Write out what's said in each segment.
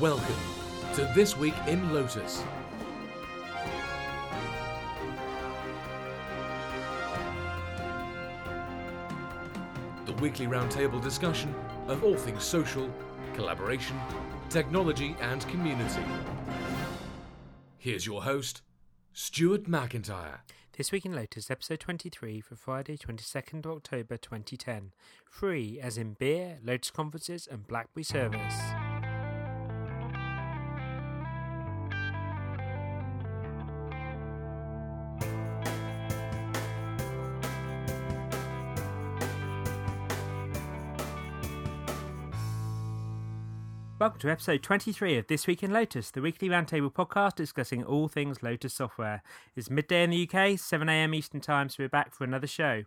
Welcome to This Week in Lotus. The weekly roundtable discussion of all things social, collaboration, technology, and community. Here's your host, Stuart McIntyre. This Week in Lotus, episode 23 for Friday, 22nd October 2010. Free as in beer, Lotus conferences, and Blackberry service. Welcome to episode 23 of This Week in Lotus, the weekly roundtable podcast discussing all things Lotus software. It's midday in the UK, 7am Eastern Time, so we're back for another show.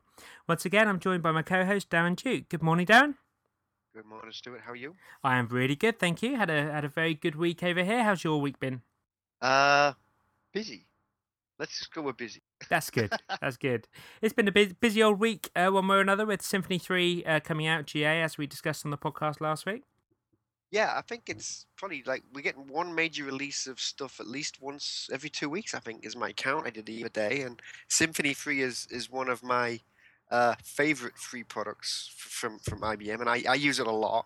Once again, I'm joined by my co host, Darren Duke. Good morning, Darren. Good morning, Stuart. How are you? I am really good, thank you. Had a had a very good week over here. How's your week been? Uh, busy. Let's just go with busy. That's good. That's good. It's been a busy, busy old week, uh, one way or another, with Symphony 3 uh, coming out GA, as we discussed on the podcast last week. Yeah, I think it's probably like we're getting one major release of stuff at least once every two weeks. I think is my count. I did the other day, and Symphony Free is is one of my uh, favorite free products from from IBM, and I, I use it a lot.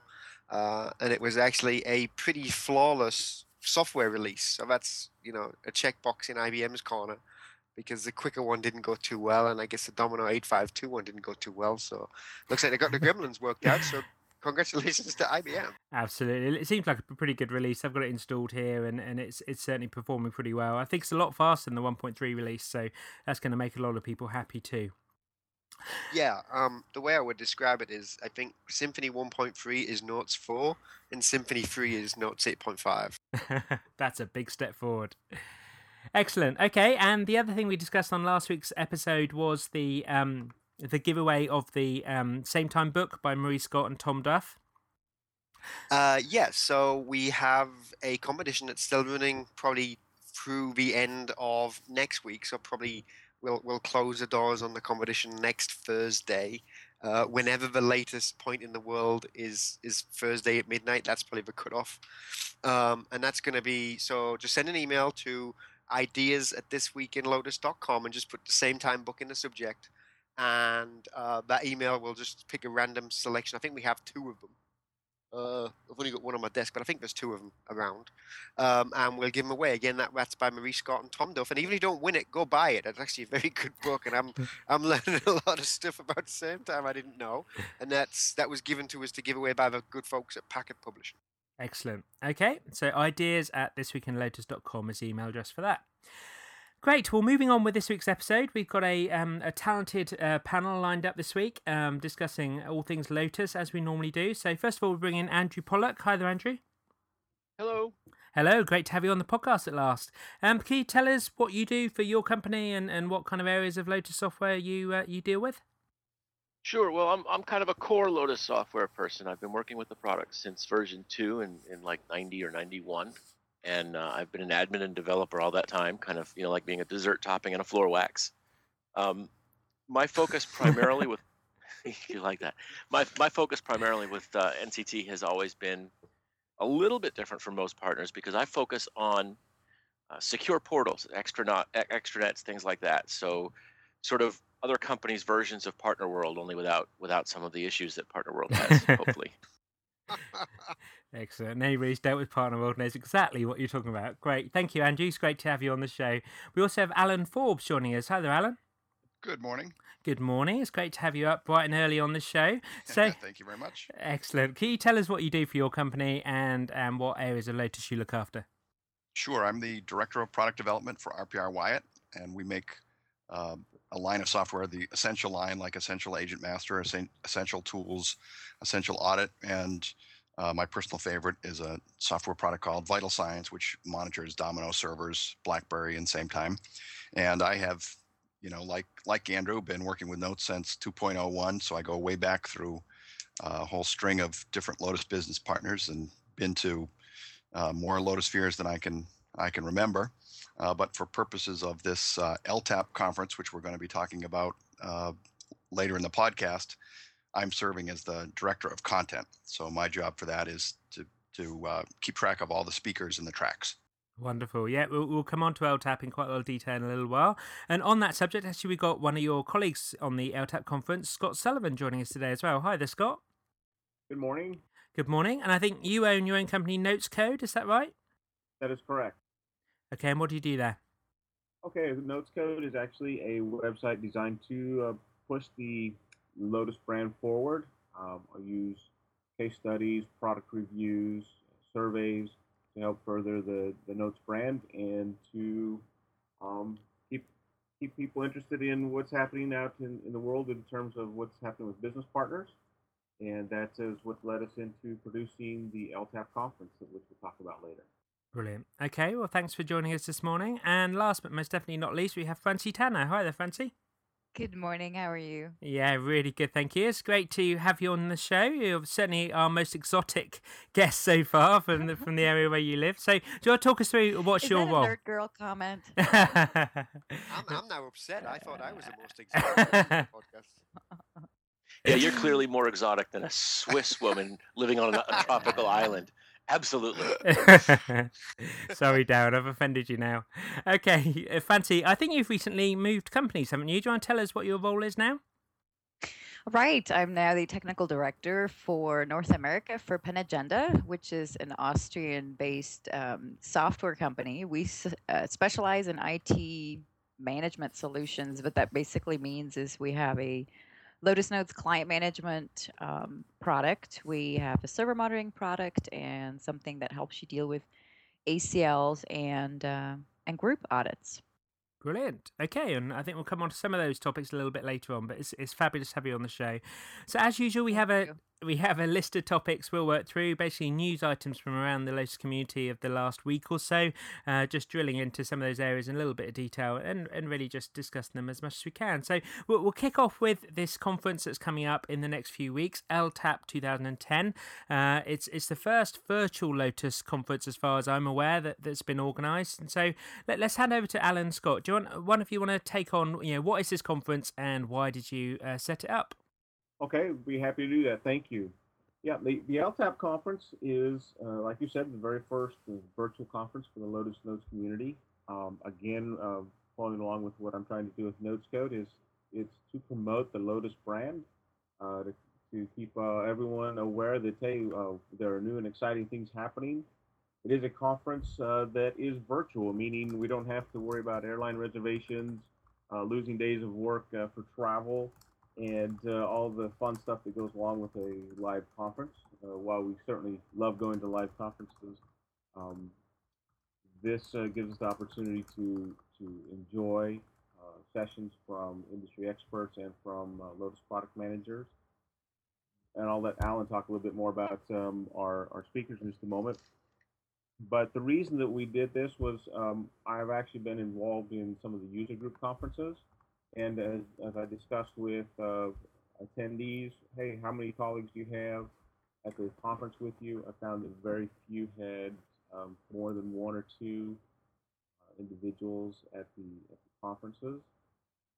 Uh, and it was actually a pretty flawless software release. So that's you know a checkbox in IBM's corner because the Quickr one didn't go too well, and I guess the Domino 852 one didn't go too well. So looks like they got the gremlins worked out. So congratulations to IBM. Absolutely, it seems like a pretty good release. I've got it installed here, and, and it's it's certainly performing pretty well. I think it's a lot faster than the 1.3 release, so that's going to make a lot of people happy too. Yeah, um, the way I would describe it is I think Symphony 1.3 is Notes 4 and Symphony 3 is Notes 8.5. That's a big step forward. Excellent. Okay, and the other thing we discussed on last week's episode was the um, the giveaway of the um, Sametime book by Marie Scott and Tom Duff. Uh, yeah, so we have a competition that's still running probably through the end of next week. So probably we'll we'll close the doors on the competition next Thursday. Uh, whenever the latest point in the world is is Thursday at midnight, that's probably the cutoff. Um, and that's going to be so. Just send an email to ideas at thisweekinlotus.com and just put the Sametime book in the subject, and uh, that email will just pick a random selection. I think we have two of them. Uh, I've only got one on my desk, but I think there's two of them around. Um, and we'll give them away. Again, that that's by Marie Scott and Tom Duff. And even if you don't win it, go buy it. It's actually a very good book, and I'm I'm learning a lot of stuff about the Sametime I didn't know. And that's that was given to us to give away by the good folks at Packt Publishing. Excellent. Okay, so ideas at thisweekinlotus.com is the email address for that. Great. Well, moving on with this week's episode, we've got a um, a talented uh, panel lined up this week, um, discussing all things Lotus as we normally do. So, first of all, we bring in Andrew Pollock. Hi there, Andrew. Hello. Hello. Great to have you on the podcast at last. Um, can you tell us what you do for your company and, and what kind of areas of Lotus software you uh, you deal with? Sure. Well, I'm I'm kind of a core Lotus software person. I've been working with the product since version two in, in like 90 or 91, and uh, I've been an admin and developer all that time. Kind of you know like being a dessert topping and a floor wax. Um, my focus primarily with you like that. My my focus primarily with uh, NCT has always been a little bit different from most partners because I focus on uh, secure portals, extranet, extranets, things like that. So, sort of other companies' versions of Partner World, only without without some of the issues that Partner World has. hopefully. Excellent. And Anybody's dealt with Partner World knows exactly what you're talking about. Great. Thank you, Andrew. It's great to have you on the show. We also have Alan Forbes joining us. Hi there, Alan. Good morning. Good morning. It's great to have you up bright and early on the show. So, thank you very much. Excellent. Can you tell us what you do for your company and um, what areas of Lotus you look after? Sure. I'm the director of product development for RPR Wyatt, and we make uh, a line of software, the Essential line, like Essential Agent Master, Essential Tools, Essential Audit, and uh, my personal favorite is a software product called Vital Signs, which monitors Domino servers, BlackBerry, and Sametime. And I have, you know, like like Andrew, been working with Notes since 2.01, so I go way back through a whole string of different Lotus business partners and been to uh, more Lotuspheres than I can I can remember. Uh, but for purposes of this uh, LTAP conference, which we're going to be talking about uh, later in the podcast, I'm serving as the director of content. So my job for that is to to uh, keep track of all the speakers and the tracks. Wonderful. Yeah, we'll, we'll come on to LTAP in quite a lot of detail in a little while. And on that subject, actually, we got one of your colleagues on the LTAP conference, Scott Sullivan, joining us today as well. Hi there, Scott. Good morning. Good morning. And I think you own your own company, Notes Code. Is that right? That is correct. Okay. And what do you do there? Okay, Notes Code is actually a website designed to uh, push the Lotus brand forward. Um, I use case studies, product reviews, surveys to help further the, the Notes brand and to um, keep keep people interested in what's happening out in, in the world in terms of what's happening with business partners. And that is what led us into producing the LTAP conference, which we'll talk about later. Brilliant. Okay, well, thanks for joining us this morning. And last but most definitely not least, we have Francie Tanner. Hi there, Francie. Good morning. How are you? Yeah, really good. Thank you. It's great to have you on the show. You're certainly our most exotic guest so far from the from the area where you live. So, do you want to talk us through what's Is your that role? a nerd girl comment? I'm, I'm now upset. I thought I was the most exotic podcast. Yeah, you're clearly more exotic than a Swiss woman living on a, a tropical island. Absolutely. Sorry, Darren, I've offended you now. Okay, uh, Francie, I think you've recently moved companies, haven't you? Do you want to tell us what your role is now? Right. I'm now the technical director for North America for panagenda, which is an Austrian based um, software company. We uh, specialize in IT management solutions. What that basically means is we have a Lotus Notes client management um, product, we have a server monitoring product, and something that helps you deal with ACLs and, uh, and group audits. Brilliant. Okay, and I think we'll come on to some of those topics a little bit later on, but it's, it's fabulous to have you on the show. So, as usual, we have a. we have a list of topics we'll work through, basically news items from around the Lotus community of the last week or so, uh, just drilling into some of those areas in a little bit of detail and, and really just discussing them as much as we can. So we'll, we'll kick off with this conference that's coming up in the next few weeks, LTAP 2010. Uh, it's it's the first virtual Lotus conference, as far as I'm aware, that, that's been organised. And so let, let's hand over to Alan Scott. Do you want one of you want to take on, you know, what is this conference and why did you uh, set it up? Okay, be happy to do that. Thank you. Yeah, the, the LTAP conference is, uh, like you said, the very first uh, virtual conference for the Lotus Notes community. Um, again, uh, following along with what I'm trying to do with Notes Code is it's to promote the Lotus brand, uh, to, to keep uh, everyone aware that hey, uh, there are new and exciting things happening. It is a conference that is virtual, meaning we don't have to worry about airline reservations, losing days of work for travel and uh, all the fun stuff that goes along with a live conference. Uh, while we certainly love going to live conferences, um, this uh, gives us the opportunity to to enjoy uh, sessions from industry experts and from uh, Lotus product managers. And I'll let Alan talk a little bit more about um, our, our speakers in just a moment. But the reason that we did this was um, I've actually been involved in some of the user group conferences. And as, as I discussed with uh, attendees, hey, how many colleagues do you have at the conference with you? I found that very few had um, more than one or two uh, individuals at the, at the conferences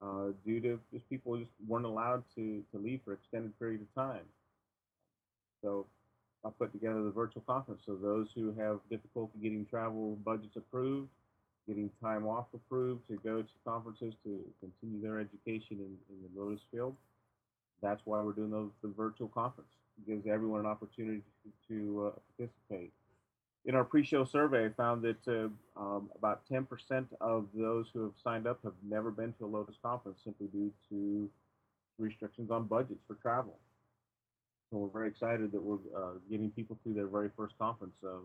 uh, due to just people just weren't allowed to, to leave for extended period of time. So I put together the virtual conference. So those who have difficulty getting travel budgets approved, getting time off approved to go to conferences to continue their education in, in the Lotus field. That's why we're doing those, the virtual conference. It gives everyone an opportunity to, uh, participate. In our pre-show survey, I found that uh, um, about 10% of those who have signed up have never been to a Lotus conference simply due to restrictions on budgets for travel. So we're very excited that we're uh, getting people through their very first conference, uh,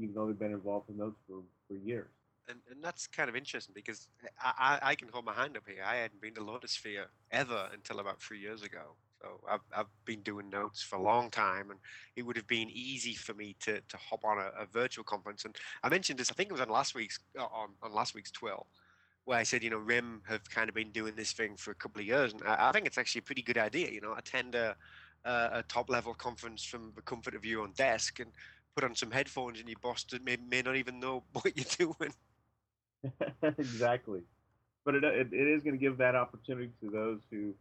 even though they've been involved in those for, for years. And, and that's kind of interesting because I, I, I can hold my hand up here. I hadn't been to Lotusphere ever until about three years ago. So I've, I've been doing notes for a long time, and it would have been easy for me to, to hop on a, a virtual conference. And I mentioned this, I think it was on last week's uh, on, on last week's TWIL, where I said, you know, RIM have kind of been doing this thing for a couple of years, and I, I think it's actually a pretty good idea. You know, attend a, a, a top level conference from the comfort of your own desk and put on some headphones, and your boss may, may not even know what you're doing. exactly. But it, it, it is going to give that opportunity to those who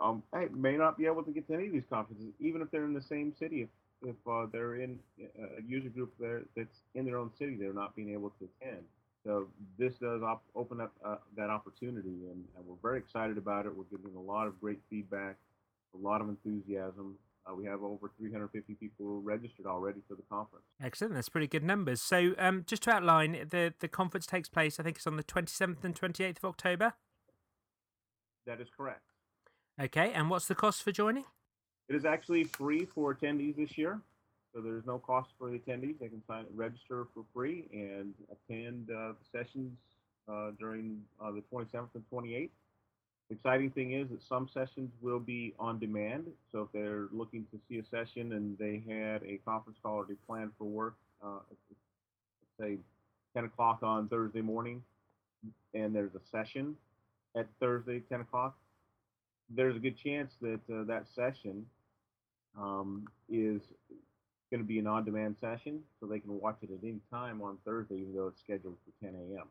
um, may not be able to get to any of these conferences, even if they're in the same city. If, if uh, they're in a user group there that's in their own city, they're not being able to attend. So this does op- open up uh, that opportunity, and, and, we're very excited about it. We're getting a lot of great feedback, a lot of enthusiasm. Uh, we have over 350 people registered already for the conference. Excellent, that's pretty good numbers. So, um, just to outline, the the conference takes place. I think it's on the 27th and 28th of October. That is correct. Okay, and what's the cost for joining? It is actually free for attendees this year. So there's no cost for the attendees. They can sign register for free and attend uh, the sessions uh, during uh, the 27th and 28th. Exciting thing is that some sessions will be on demand. So if they're looking to see a session and they had a conference call already planned for work, uh, say 10 o'clock on Thursday morning, and there's a session at Thursday 10 o'clock, there's a good chance that uh, that session um, is going to be an on-demand session, so they can watch it at any time on Thursday, even though it's scheduled for 10 a.m.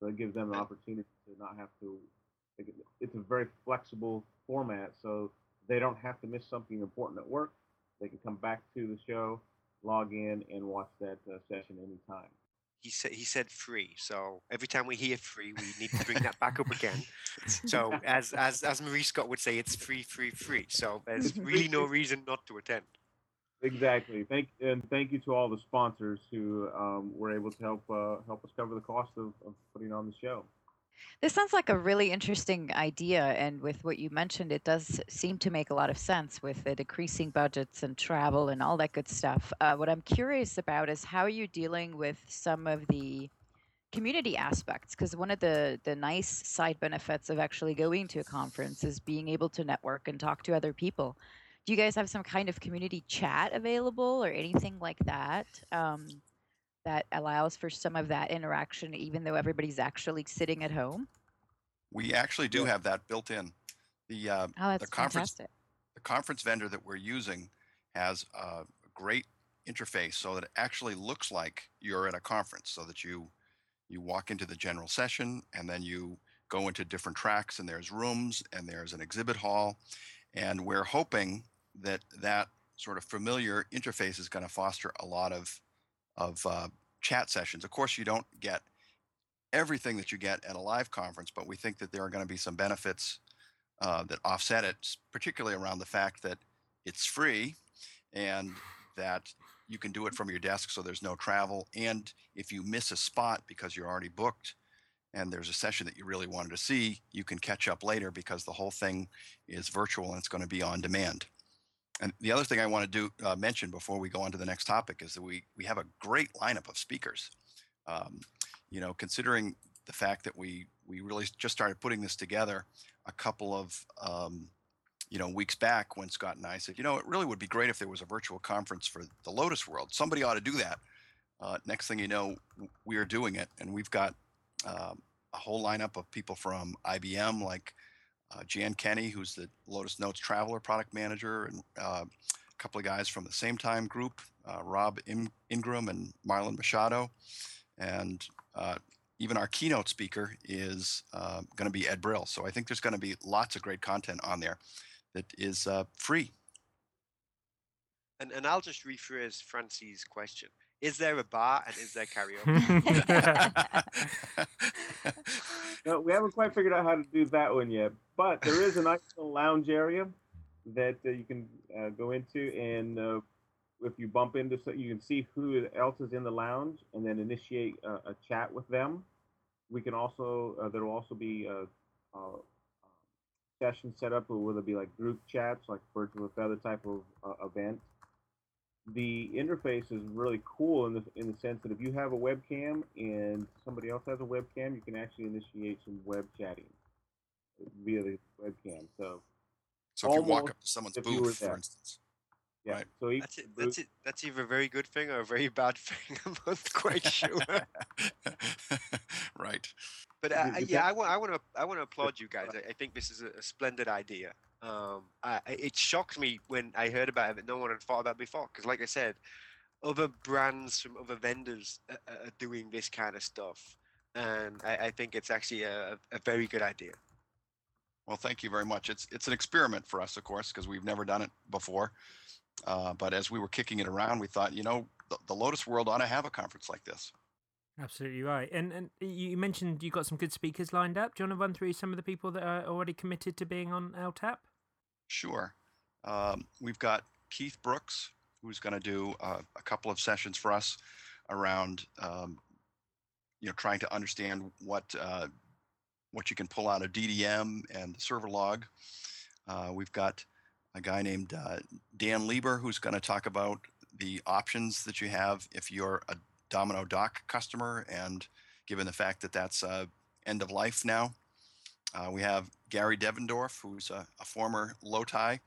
So it gives them an opportunity to not have to. It's a very flexible format, so they don't have to miss something important at work. They can come back to the show, log in, and watch that uh, session anytime. He said he said free, so every time we hear free, we need to bring that back up again. So as as as Marie Scott would say, it's free, free, free. So there's really no reason not to attend. Exactly. Thank and thank you to all the sponsors who um, were able to help uh, help us cover the cost of, of putting on the show. This sounds like a really interesting idea, and with what you mentioned, it does seem to make a lot of sense with the decreasing budgets and travel and all that good stuff. Uh, what I'm curious about is how are you dealing with some of the community aspects? Because one of the the nice side benefits of actually going to a conference is being able to network and talk to other people do you guys have some kind of community chat available or anything like that um, that allows for some of that interaction even though everybody's actually sitting at home? We actually do have that built in. The uh, oh, the conference fantastic. the conference vendor that we're using has a great interface so that it actually looks like you're at a conference so that you you walk into the general session and then you go into different tracks and there's rooms and there's an exhibit hall and we're hoping that that sort of familiar interface is going to foster a lot of of uh, chat sessions. Of course, you don't get everything that you get at a live conference, but we think that there are going to be some benefits uh, that offset it, particularly around the fact that it's free and that you can do it from your desk so there's no travel. And if you miss a spot because you're already booked and there's a session that you really wanted to see, you can catch up later because the whole thing is virtual and it's going to be on demand. And the other thing I want to do uh, mention before we go on to the next topic is that we we have a great lineup of speakers. Um, you know, considering the fact that we we really just started putting this together a couple of um, you know weeks back when Scott and I said, you know, it really would be great if there was a virtual conference for the Lotus World. Somebody ought to do that. Uh, next thing you know, we are doing it, and we've got um, a whole lineup of people from IBM, like uh, Jan Kenny, who's the Lotus Notes Traveler product manager, and uh, a couple of guys from the Sametime group, uh, Rob In- Ingram and Marlon Machado. And uh, even our keynote speaker is uh, going to be Ed Brill. So I think there's going to be lots of great content on there that is free. And, and I'll just rephrase Francie's question. Is there a bar and is there karaoke? no, we haven't quite figured out how to do that one yet, but there is a nice little lounge area that uh, you can uh, go into, and uh, if you bump into, so you can see who else is in the lounge, and then initiate a, chat with them. We can also uh, there will also be a, a, a session set up where there'll be like group chats, like birds a feather type of uh, event the interface is really cool in the in the sense that if you have a webcam and somebody else has a webcam, you can actually initiate some web chatting via the webcam. So, so if you walk up to someone's booth, for instance, yeah. Right. So that's it, that's it. That's either a very good thing or a very bad thing. I'm not quite sure. right. But uh, yeah, I want I want to I want to applaud you guys. I, I think this is a, a splendid idea. Um, I, it shocked me when I heard about it that no one had thought about before. Because, like I said, other brands from other vendors are, are doing this kind of stuff, and I, I think it's actually a, a, very good idea. Well, thank you very much. It's it's an experiment for us, of course, because we've never done it before, Uh, but as we were kicking it around, we thought, you know, the, the Lotus World ought to have a conference like this. Absolutely right. And and you mentioned you got some good speakers lined up. Do you want to run through some of the people that are already committed to being on LTAP? Sure. Um, we've got Keith Brooks, who's going to do uh, a couple of sessions for us around, um, you know, trying to understand what uh, what you can pull out of DDM and the server log. Uh, we've got a guy named uh, Dan Lieber who's going to talk about the options that you have if you're a Domino Doc customer, and given the fact that that's uh, end of life now. Uh, we have Gary Devendorf, who's a, a, former Lotai,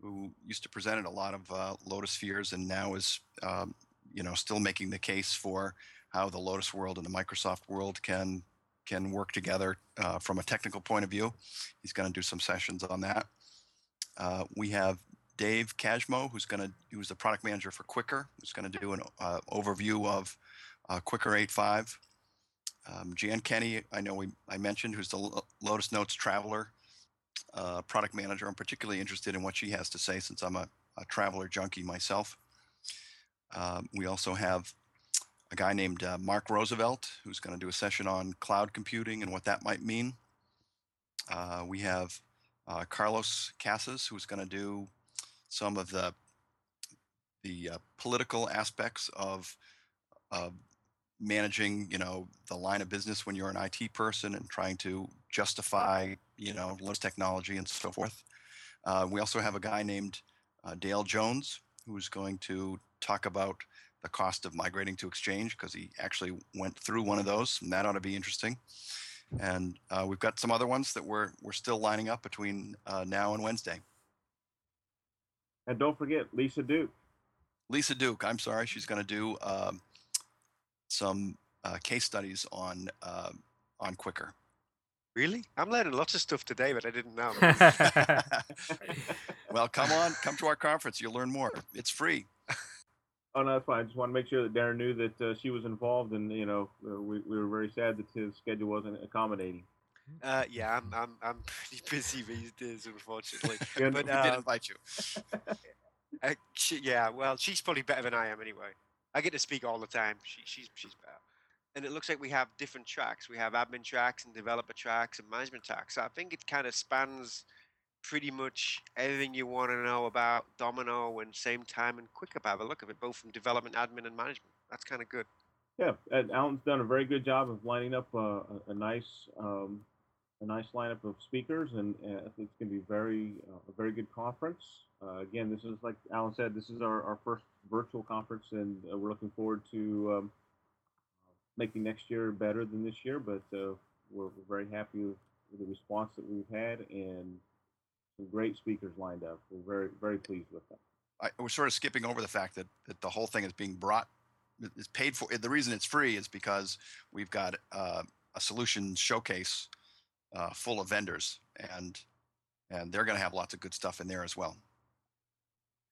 who used to present at a lot of uh, Lotuspheres and now is, um, you know, still making the case for how the Lotus world and the Microsoft world can can work together uh, from a technical point of view. He's going to do some sessions on that. Uh, we have Dave Kajmo, who's going to who's the product manager for Quickr, who's going to do an uh, overview of uh, Quickr 8.5. Um, Jan Kenny, I know we I mentioned, who's the Lotus Notes Traveler uh, product manager. I'm particularly interested in what she has to say since I'm a, a traveler junkie myself. Um, we also have a guy named uh, Mark Roosevelt who's going to do a session on cloud computing and what that might mean. Uh, we have uh, Carlos Casas who's going to do some of the the uh, political aspects of managing, you know, the line of business when you're an IT person and trying to justify, you know, Lotus technology and so forth. Uh, we also have a guy named uh, Dale Jones who's going to talk about the cost of migrating to Exchange because he actually went through one of those, and that ought to be interesting. And uh, we've got some other ones that we're we're still lining up between uh, now and Wednesday. And don't forget Lisa Duke. Lisa Duke. I'm sorry, she's going to do um, some uh, case studies on uh, on Quickr. Really? I'm learning lots of stuff today, but I didn't know. well, come on, come to our conference. You'll learn more. It's free. Oh no, that's fine. I just want to make sure that Darren knew that uh, she was involved, and you know, uh, we, we were very sad that his schedule wasn't accommodating. Uh, yeah, I'm I'm I'm pretty busy these days, unfortunately. but we did um, invite you. Uh, she, yeah, well, she's probably better than I am anyway. I get to speak all the time. She, she's she's. And it looks like we have different tracks. We have admin tracks and developer tracks and management tracks. So I think it kind of spans pretty much everything you want to know about Domino and Sametime and Quickr by the look of it, both from development, admin, and management. That's kind of good. Yeah, and Alan's done a very good job of lining up a, a, a nice um, a nice lineup of speakers, and, think it's going to be very uh, a very good conference. Uh, again, this is like Alan said, this is our, our first virtual conference, and uh, we're looking forward to um, making next year better than this year. But uh, we're, we're, very happy with, the response that we've had and some great speakers lined up. We're very very pleased with them. I, we're sort of skipping over the fact that, that the whole thing is being brought is paid for. The reason it's free is because we've got uh, a solution showcase uh, full of vendors, and and they're going to have lots of good stuff in there as well.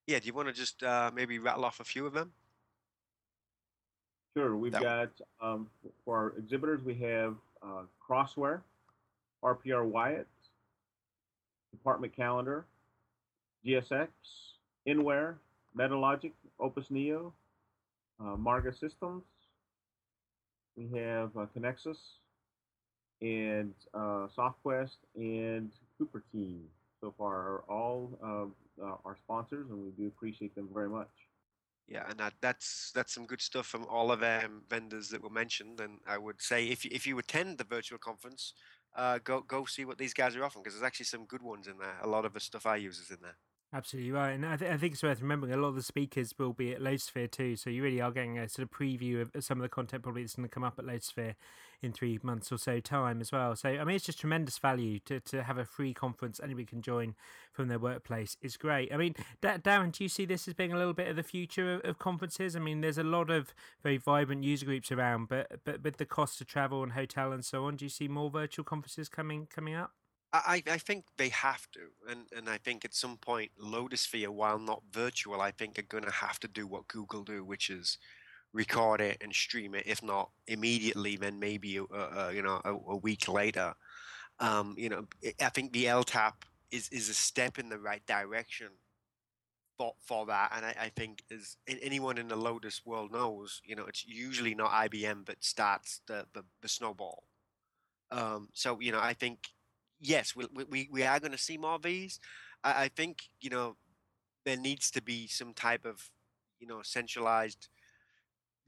Yeah, do you want to just uh, maybe rattle off a few of them? Sure. We've that got um, for our exhibitors, we have uh, Crossware, RPR Wyatt, Department Calendar, GSX, Inware, Metalogic, Opus Neo, uh, Marga Systems. We have uh, Conexus and uh, SoftQuest and Cupertine so far are all uh, uh, our sponsors, and we do appreciate them very much. Yeah, and that, that's that's some good stuff from all of um, vendors that were mentioned. And I would say if you, if you attend the virtual conference, uh, go go see what these guys are offering because there's actually some good ones in there. A lot of the stuff I use is in there. Absolutely right, and I, th- I, think it's worth remembering a lot of the speakers will be at Lotusphere too, so you really are getting a sort of preview of some of the content probably that's going to come up at Lotusphere in three months or so time as well. So I mean, it's just tremendous value to, to have a free conference anybody can join from their workplace. It's great. I mean, da- Darren, do you see this as being a little bit of the future of, of, conferences? I mean, there's a lot of very vibrant user groups around, but but with the cost of travel and hotel and so on, do you see more virtual conferences coming coming up? I, I think they have to, and, and I think at some point, Lotusphere, while not virtual, I think are going to have to do what Google do, which is record it and stream it. If not immediately, then maybe uh, you know a, a week later. Um, you know, I think the LTAP is is a step in the right direction for, for that. And I, I think as anyone in the Lotus world knows, you know, it's usually not IBM that starts the, the, the snowball. Um, so, you know, I think, yes, we, we, we are going to see more of these. I, I think, you know, there needs to be some type of, you know, centralized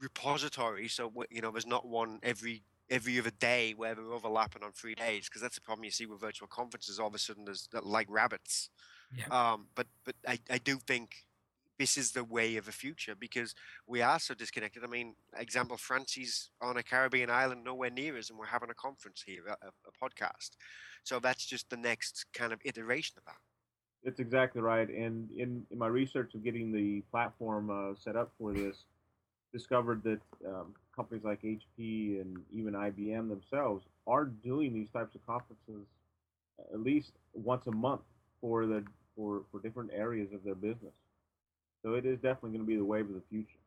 repository. So, you know, there's not one every every other day where they're overlapping on three days because that's the problem you see with virtual conferences. All of a sudden, there's like rabbits. Yeah. Um, but but I, I do think this is the way of the future because we are so disconnected. I mean, example, Francie's on a Caribbean island nowhere near us, and we're having a conference here, a, a podcast. So that's just the next kind of iteration of that. That's exactly right. And in, in my research of getting the platform uh, set up for this, discovered that um, companies like HP and even IBM themselves are doing these types of conferences at least once a month for the for, for different areas of their business. So it is definitely going to be the wave of the future.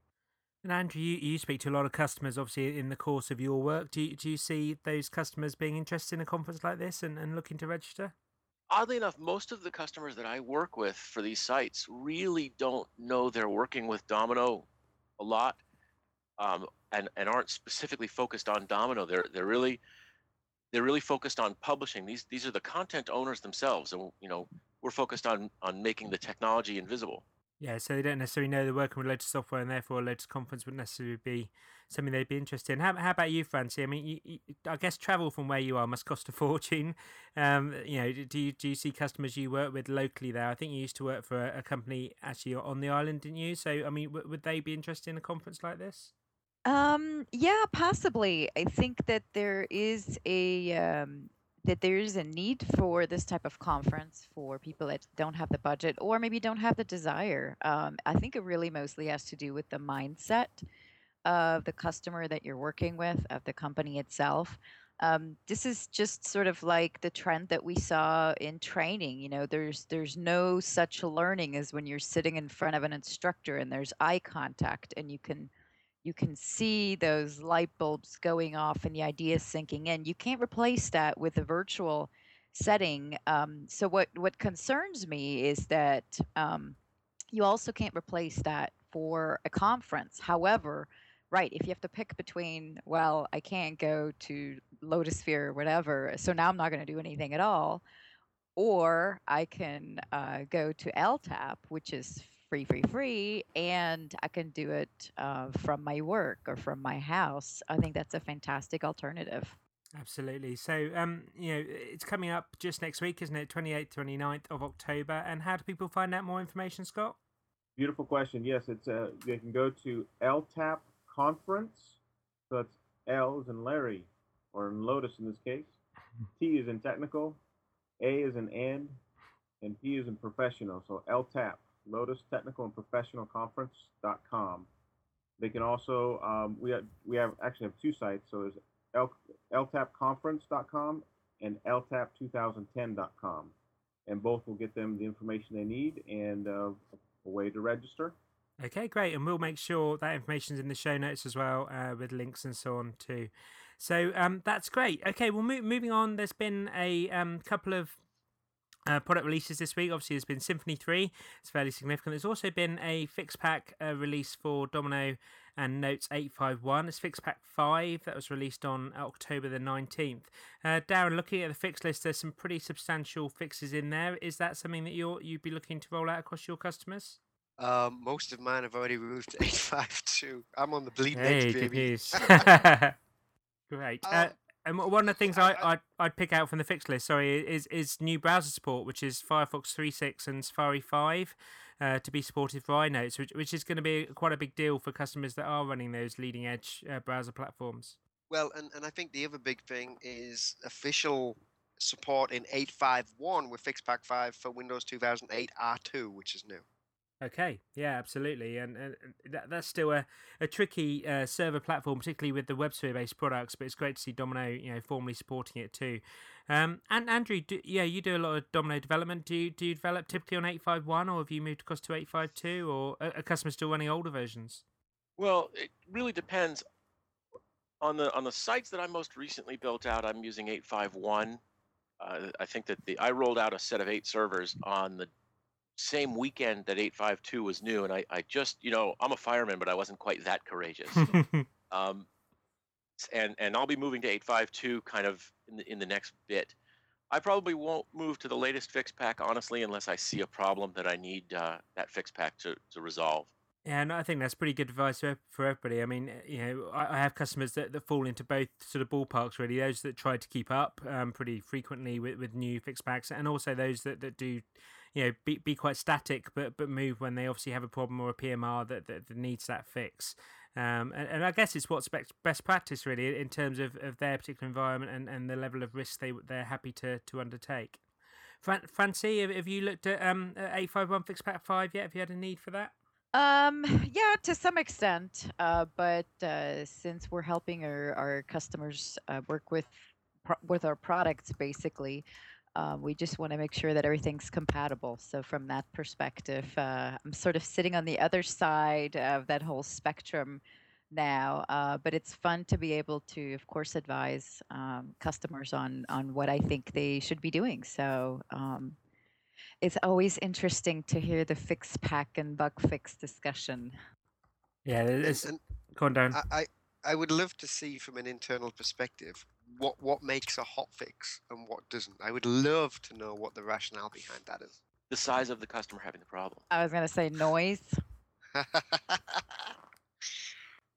And Andrew, you, you speak to a lot of customers, obviously, in the course of your work. Do you, do you see those customers being interested in a conference like this and, and looking to register? Oddly enough, most of the customers that I work with for these sites really don't know they're working with Domino a lot, um, and and aren't specifically focused on Domino. They're they're really they're really focused on publishing. These these are the content owners themselves, and you know we're focused on on making the technology invisible. Yeah, so they don't necessarily know they're working with Lotus software, and therefore a Lotus conference wouldn't necessarily be something they'd be interested in. How, how about you, Francie? I mean, you, you, I guess travel from where you are must cost a fortune. Um, you know, do you do you see customers you work with locally there? I think you used to work for a, a company actually on the island, didn't you? So, I mean, w- would they be interested in a conference like this? Um, yeah, possibly. I think that there is a um, that there is a need for this type of conference for people that don't have the budget or maybe don't have the desire. Um, I think it really mostly has to do with the mindset of the customer that you're working with, of the company itself. Um, this is just sort of like the trend that we saw in training. You know, there's there's no such learning as when you're sitting in front of an instructor and there's eye contact and you can you can see those light bulbs going off and the ideas sinking in. You can't replace that with a virtual setting. Um, so what what concerns me is that um, you also can't replace that for a conference. However, right, if you have to pick between, well, I can't go to Lotusphere or whatever, so now I'm not going to do anything at all, or I can uh, go to LTAP, which is free, free, free, and I can do it uh, from my work or from my house. I think that's a fantastic alternative. Absolutely. So, um, you know, it's coming up just next week, isn't it? 28th, 29th of October. And how do people find out more information, Scott? Beautiful question. Yes, it's uh, they can go to LTAP conference. So that's L is in Larry, or in Lotus in this case. T is in technical, A is in and, and P is in professional. So LTAP Lotus Technical and Professional Conference.com. They can also um, we have we have actually have two sites. So there's LTAPconference.com and LTAP2010.com, and both will get them the information they need and uh, a way to register. Okay, great, and we'll make sure that information is in the show notes as well, uh, with links and so on too. So um, that's great. Okay, well, mo- moving on. There's been a um, couple of uh, product releases this week. Obviously, there's been Symphony 3, it's fairly significant. There's also been a fix pack uh, release for Domino and Notes 851. It's fix pack 5 that was released on October the 19th. Uh, Darren, looking at the fix list, there's some pretty substantial fixes in there. Is that something that you're, you'd be looking to roll out across your customers? Um, most of mine have already moved 852. I'm on the bleed hey, edge, good baby. news. Great. Um, Uh, and one of the things I, I- I'd, I'd pick out from the fix list, sorry, is is new browser support, which is Firefox 3.6 and Safari 5 uh, to be supported for iNotes, which, which is going to be quite a big deal for customers that are running those leading edge uh, browser platforms. Well, and, and I think the other big thing is official support in 851 with FixPack 5 for Windows 2008 R2, which is new. Okay, yeah, absolutely, and, and that, that's still a, a tricky uh, server platform, particularly with the WebSphere based products. But it's great to see Domino, you know, formally supporting it too. Um, and Andrew, do, yeah, you do a lot of Domino development. Do you do you develop typically on eight five one, or have you moved across to eight five two, or are, are customers still running older versions? Well, it really depends on the on the sites that I most recently built out. I'm using 851. Uh, I think that the I rolled out a set of eight servers on the same weekend that 852 was new, and I, I just, you know, I'm a fireman, but I wasn't quite that courageous. um, and and I'll be moving to 852 kind of in the, in the next bit. I probably won't move to the latest fix pack, honestly, unless I see a problem that I need uh, that fix pack to, to resolve. Yeah, and I think that's pretty good advice for, for everybody. I mean, you know, I, I have customers that, that fall into both sort of ballparks, really. Those that try to keep up um, pretty frequently with, with new fix packs, and also those that, that do, you know, be, be quite static but, but move when they obviously have a problem or a PMR that, that, that needs that fix. Um, and, and, I guess it's what's best practice really in terms of, of their particular environment and, and the level of risk they they're happy to, to undertake. Fran- Francie, have, have you looked at um, 851 Fix Pack 5 yet? Have you had a need for that? Um, yeah, to some extent. Uh, but uh, since we're helping our, our customers uh, work with pro- with our products, basically, um, we just want to make sure that everything's compatible. So from that perspective, uh, I'm sort of sitting on the other side of that whole spectrum now. Uh, but it's fun to be able to, of course, advise um, customers on on what I think they should be doing. So um, it's always interesting to hear the fix pack and bug fix discussion. Yeah, it's and, and down. I, I would love to see from an internal perspective what what makes a hot fix and what doesn't. I would love to know what the rationale behind that is. The size of the customer having the problem. I was going to say noise.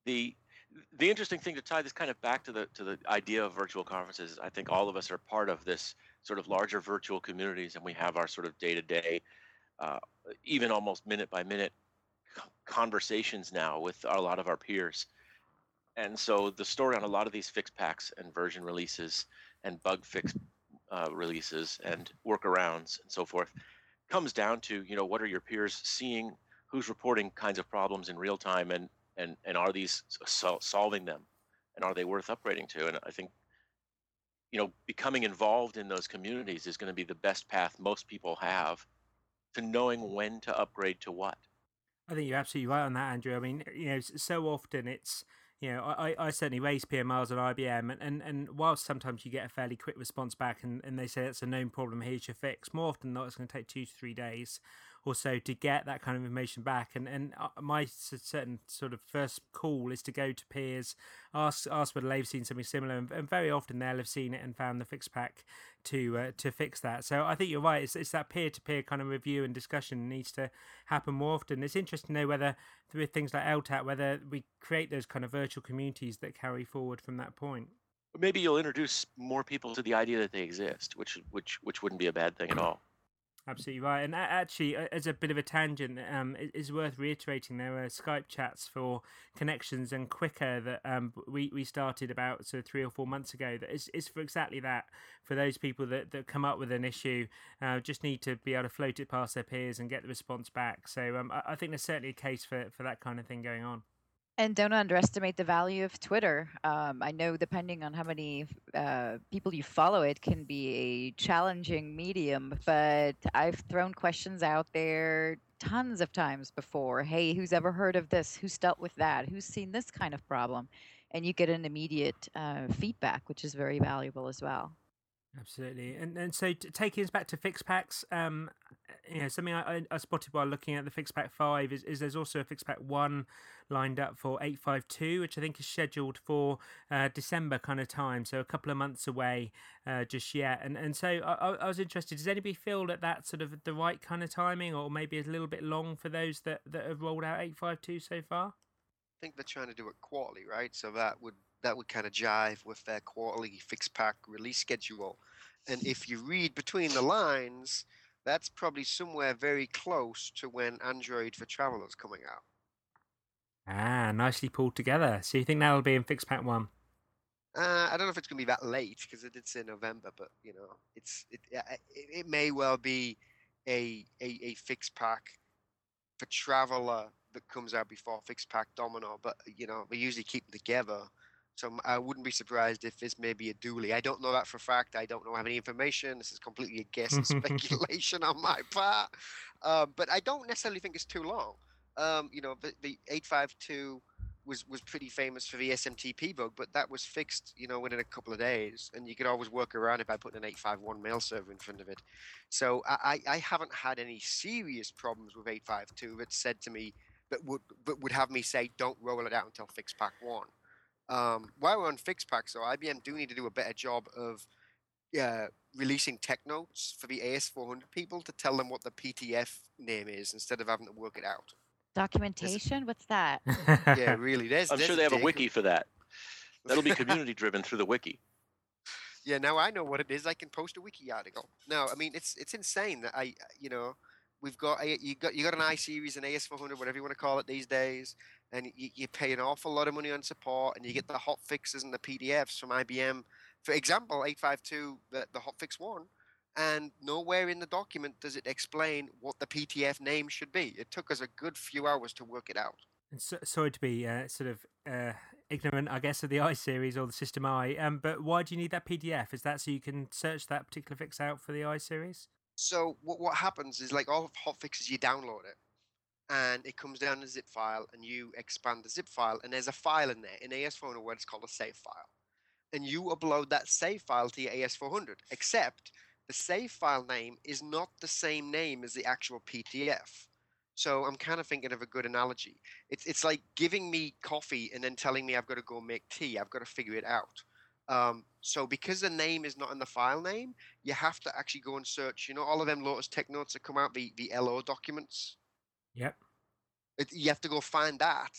the the interesting thing to tie this kind of back to the to the idea of virtual conferences, I think all of us are part of this sort of larger virtual communities, and we have our sort of day to day, even almost minute by minute conversations now with a lot of our peers. And so the story on a lot of these fix packs and version releases and bug fix uh, releases and workarounds and so forth comes down to you know what are your peers seeing, who's reporting kinds of problems in real time, and and and are these sol- solving them, and are they worth upgrading to? And I think you know becoming involved in those communities is going to be the best path most people have to knowing when to upgrade to what. I think you're absolutely right on that, Andrew. I mean, you know, so often it's you know, I, I certainly raise PMRs on IBM, and, and, and whilst sometimes you get a fairly quick response back and, and they say it's a known problem, here's your fix, more often than not, it's going to take two to three days or so to get that kind of information back. And and uh, my certain sort of first call is to go to peers, ask ask whether they've seen something similar, and, very often they'll have seen it and found the fix pack to uh, to fix that. So I think you're right. It's, it's that peer to peer kind of review and discussion needs to happen more often. It's interesting to know whether through things like LTAP, whether we create those kind of virtual communities that carry forward from that point. Maybe you'll introduce more people to the idea that they exist, which which which wouldn't be a bad thing at all. Absolutely right. And actually, as a bit of a tangent, um, it is worth reiterating there are Skype chats for connections and Quickr that um, we, we started about so three or four months ago. That is, is for exactly that. For those people that, that come up with an issue, uh, just need to be able to float it past their peers and get the response back. So um, I, I think there's certainly a case for, for that kind of thing going on. And don't underestimate the value of Twitter. Um, I know, depending on how many uh, people you follow, it can be a challenging medium, but I've thrown questions out there tons of times before. Hey, who's ever heard of this? Who's dealt with that? Who's seen this kind of problem? And you get an immediate uh, feedback, which is very valuable as well. Absolutely, and and so taking us back to fix packs, um, you know, something I, I spotted while looking at the fix pack five is, is there's also a fix pack one lined up for eight five two, which I think is scheduled for uh, December kind of time, so a couple of months away uh, just yet. And and so I, I was interested. Does anybody feel that that's sort of the right kind of timing, or maybe a little bit long for those that that have rolled out eight five two so far? I think they're trying to do it quarterly, right? So that would that would kind of jive with their quarterly fix pack release schedule. And if you read between the lines, that's probably somewhere very close to when Android for Travelers coming out. Ah, nicely pulled together. So you think that'll be in Fix Pack One? Uh, I don't know if it's going to be that late because it did say November, but you know, it's it, it, it may well be a, a a fix pack for Traveler that comes out before fix pack Domino. But you know, we usually keep them together. So I wouldn't be surprised if this may be a dually. I don't know that for a fact. I don't know have any information. This is completely a guess and speculation on my part. Um, but I don't necessarily think it's too long. Um, you know, the, the 852 was was pretty famous for the SMTP bug, but that was fixed, you know, within a couple of days, and you could always work around it by putting an 851 mail server in front of it. So I, I haven't had any serious problems with 852 that said to me that would that would have me say don't roll it out until fix pack one. Um, while we're on FixPack, so IBM do need to do a better job of uh, releasing tech notes for the AS400 people to tell them what the PTF name is instead of having to work it out. Documentation? What's that? Yeah, really. There's, I'm there's sure they have a wiki for that. That'll be community driven through the wiki. Yeah, now I know what it is. I can post a wiki article. No, I mean it's it's insane that I you know we've got you got you got an i series an AS400 whatever you want to call it these days, and you, you pay an awful lot of money on support, and you get the hot fixes and the PDFs from IBM. For example, 852 the the hot fix one, and nowhere in the document does it explain what the PTF name should be. It took us a good few hours to work it out. And so, sorry to be uh, sort of uh, ignorant, I guess, of the i series or the System I. Um, but why do you need that PTF? Is that so you can search that particular fix out for the i series? So what what happens is like all of hotfixes, you download it, and it comes down in a zip file, and you expand the zip file, and there's a file in there in AS400 where it's called a save file, and you upload that save file to your AS400. Except the save file name is not the same name as the actual PTF. So I'm kind of thinking of a good analogy. It's it's like giving me coffee and then telling me I've got to go make tea. I've got to figure it out. Um, so because the name is not in the file name, you have to actually go and search. You know, all of them Lotus Tech notes that come out, the the LO documents. Yep. It, you have to go find that,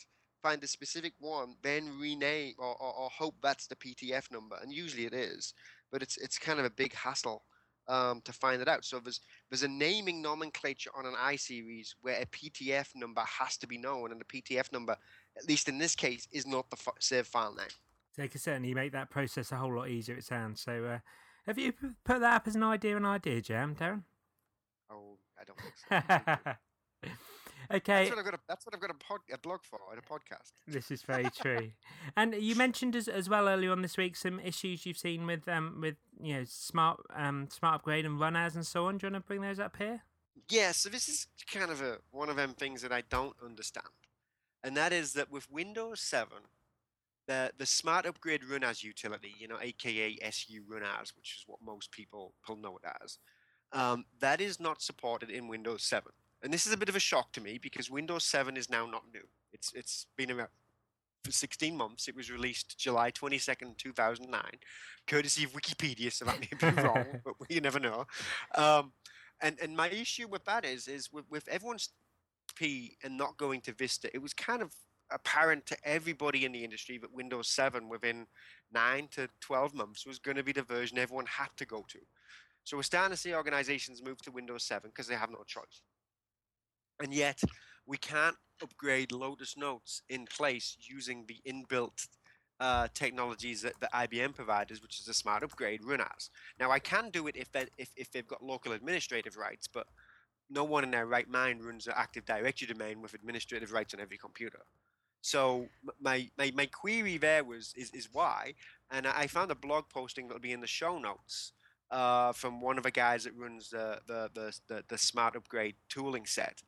find the specific one, then rename or, or, or hope that's the PTF number, and usually it is. But it's it's kind of a big hassle um, to find it out. So there's there's a naming nomenclature on an I series where a PTF number has to be known, and the PTF number, at least in this case, is not the f- save file name. They can certainly make that process a whole lot easier, it sounds. So, uh, have you put that up as an idea, an idea, Jam, Darren? Oh, I don't think so. okay, That's what I've got. A, that's what I've got a, pod, a blog for and a podcast. this is very true. and you mentioned as, as well earlier on this week some issues you've seen with um with you know smart um smart upgrade and run as and so on. Do you want to bring those up here? Yeah, so this is kind of a one of them things that I don't understand, and that is that with Windows 7, the the Smart Upgrade Run As utility, you know, aka SU Run As, which is what most people will know it as, um, that is not supported in Windows 7. And this is a bit of a shock to me because Windows 7 is now not new. It's it's been around for 16 months. It was released July 22nd, 2009, courtesy of Wikipedia, so that may be wrong, but you never know. Um, and and my issue with that is is with, with everyone's P and not going to Vista, it was kind of apparent to everybody in the industry that Windows 7 within nine to 12 months was going to be the version everyone had to go to. So we're starting to see organizations move to Windows 7 because they have no choice. And yet we can't upgrade Lotus Notes in place using the inbuilt uh, technologies that the IBM provides, which is a smart upgrade run as. Now I can do it if if, if they've got local administrative rights, but no one in their right mind runs an Active Directory domain with administrative rights on every computer. So my, my, my query there was is, is why, and I found a blog posting that'll be in the show notes uh, from one of the guys that runs the the, the, the, the smart upgrade tooling set,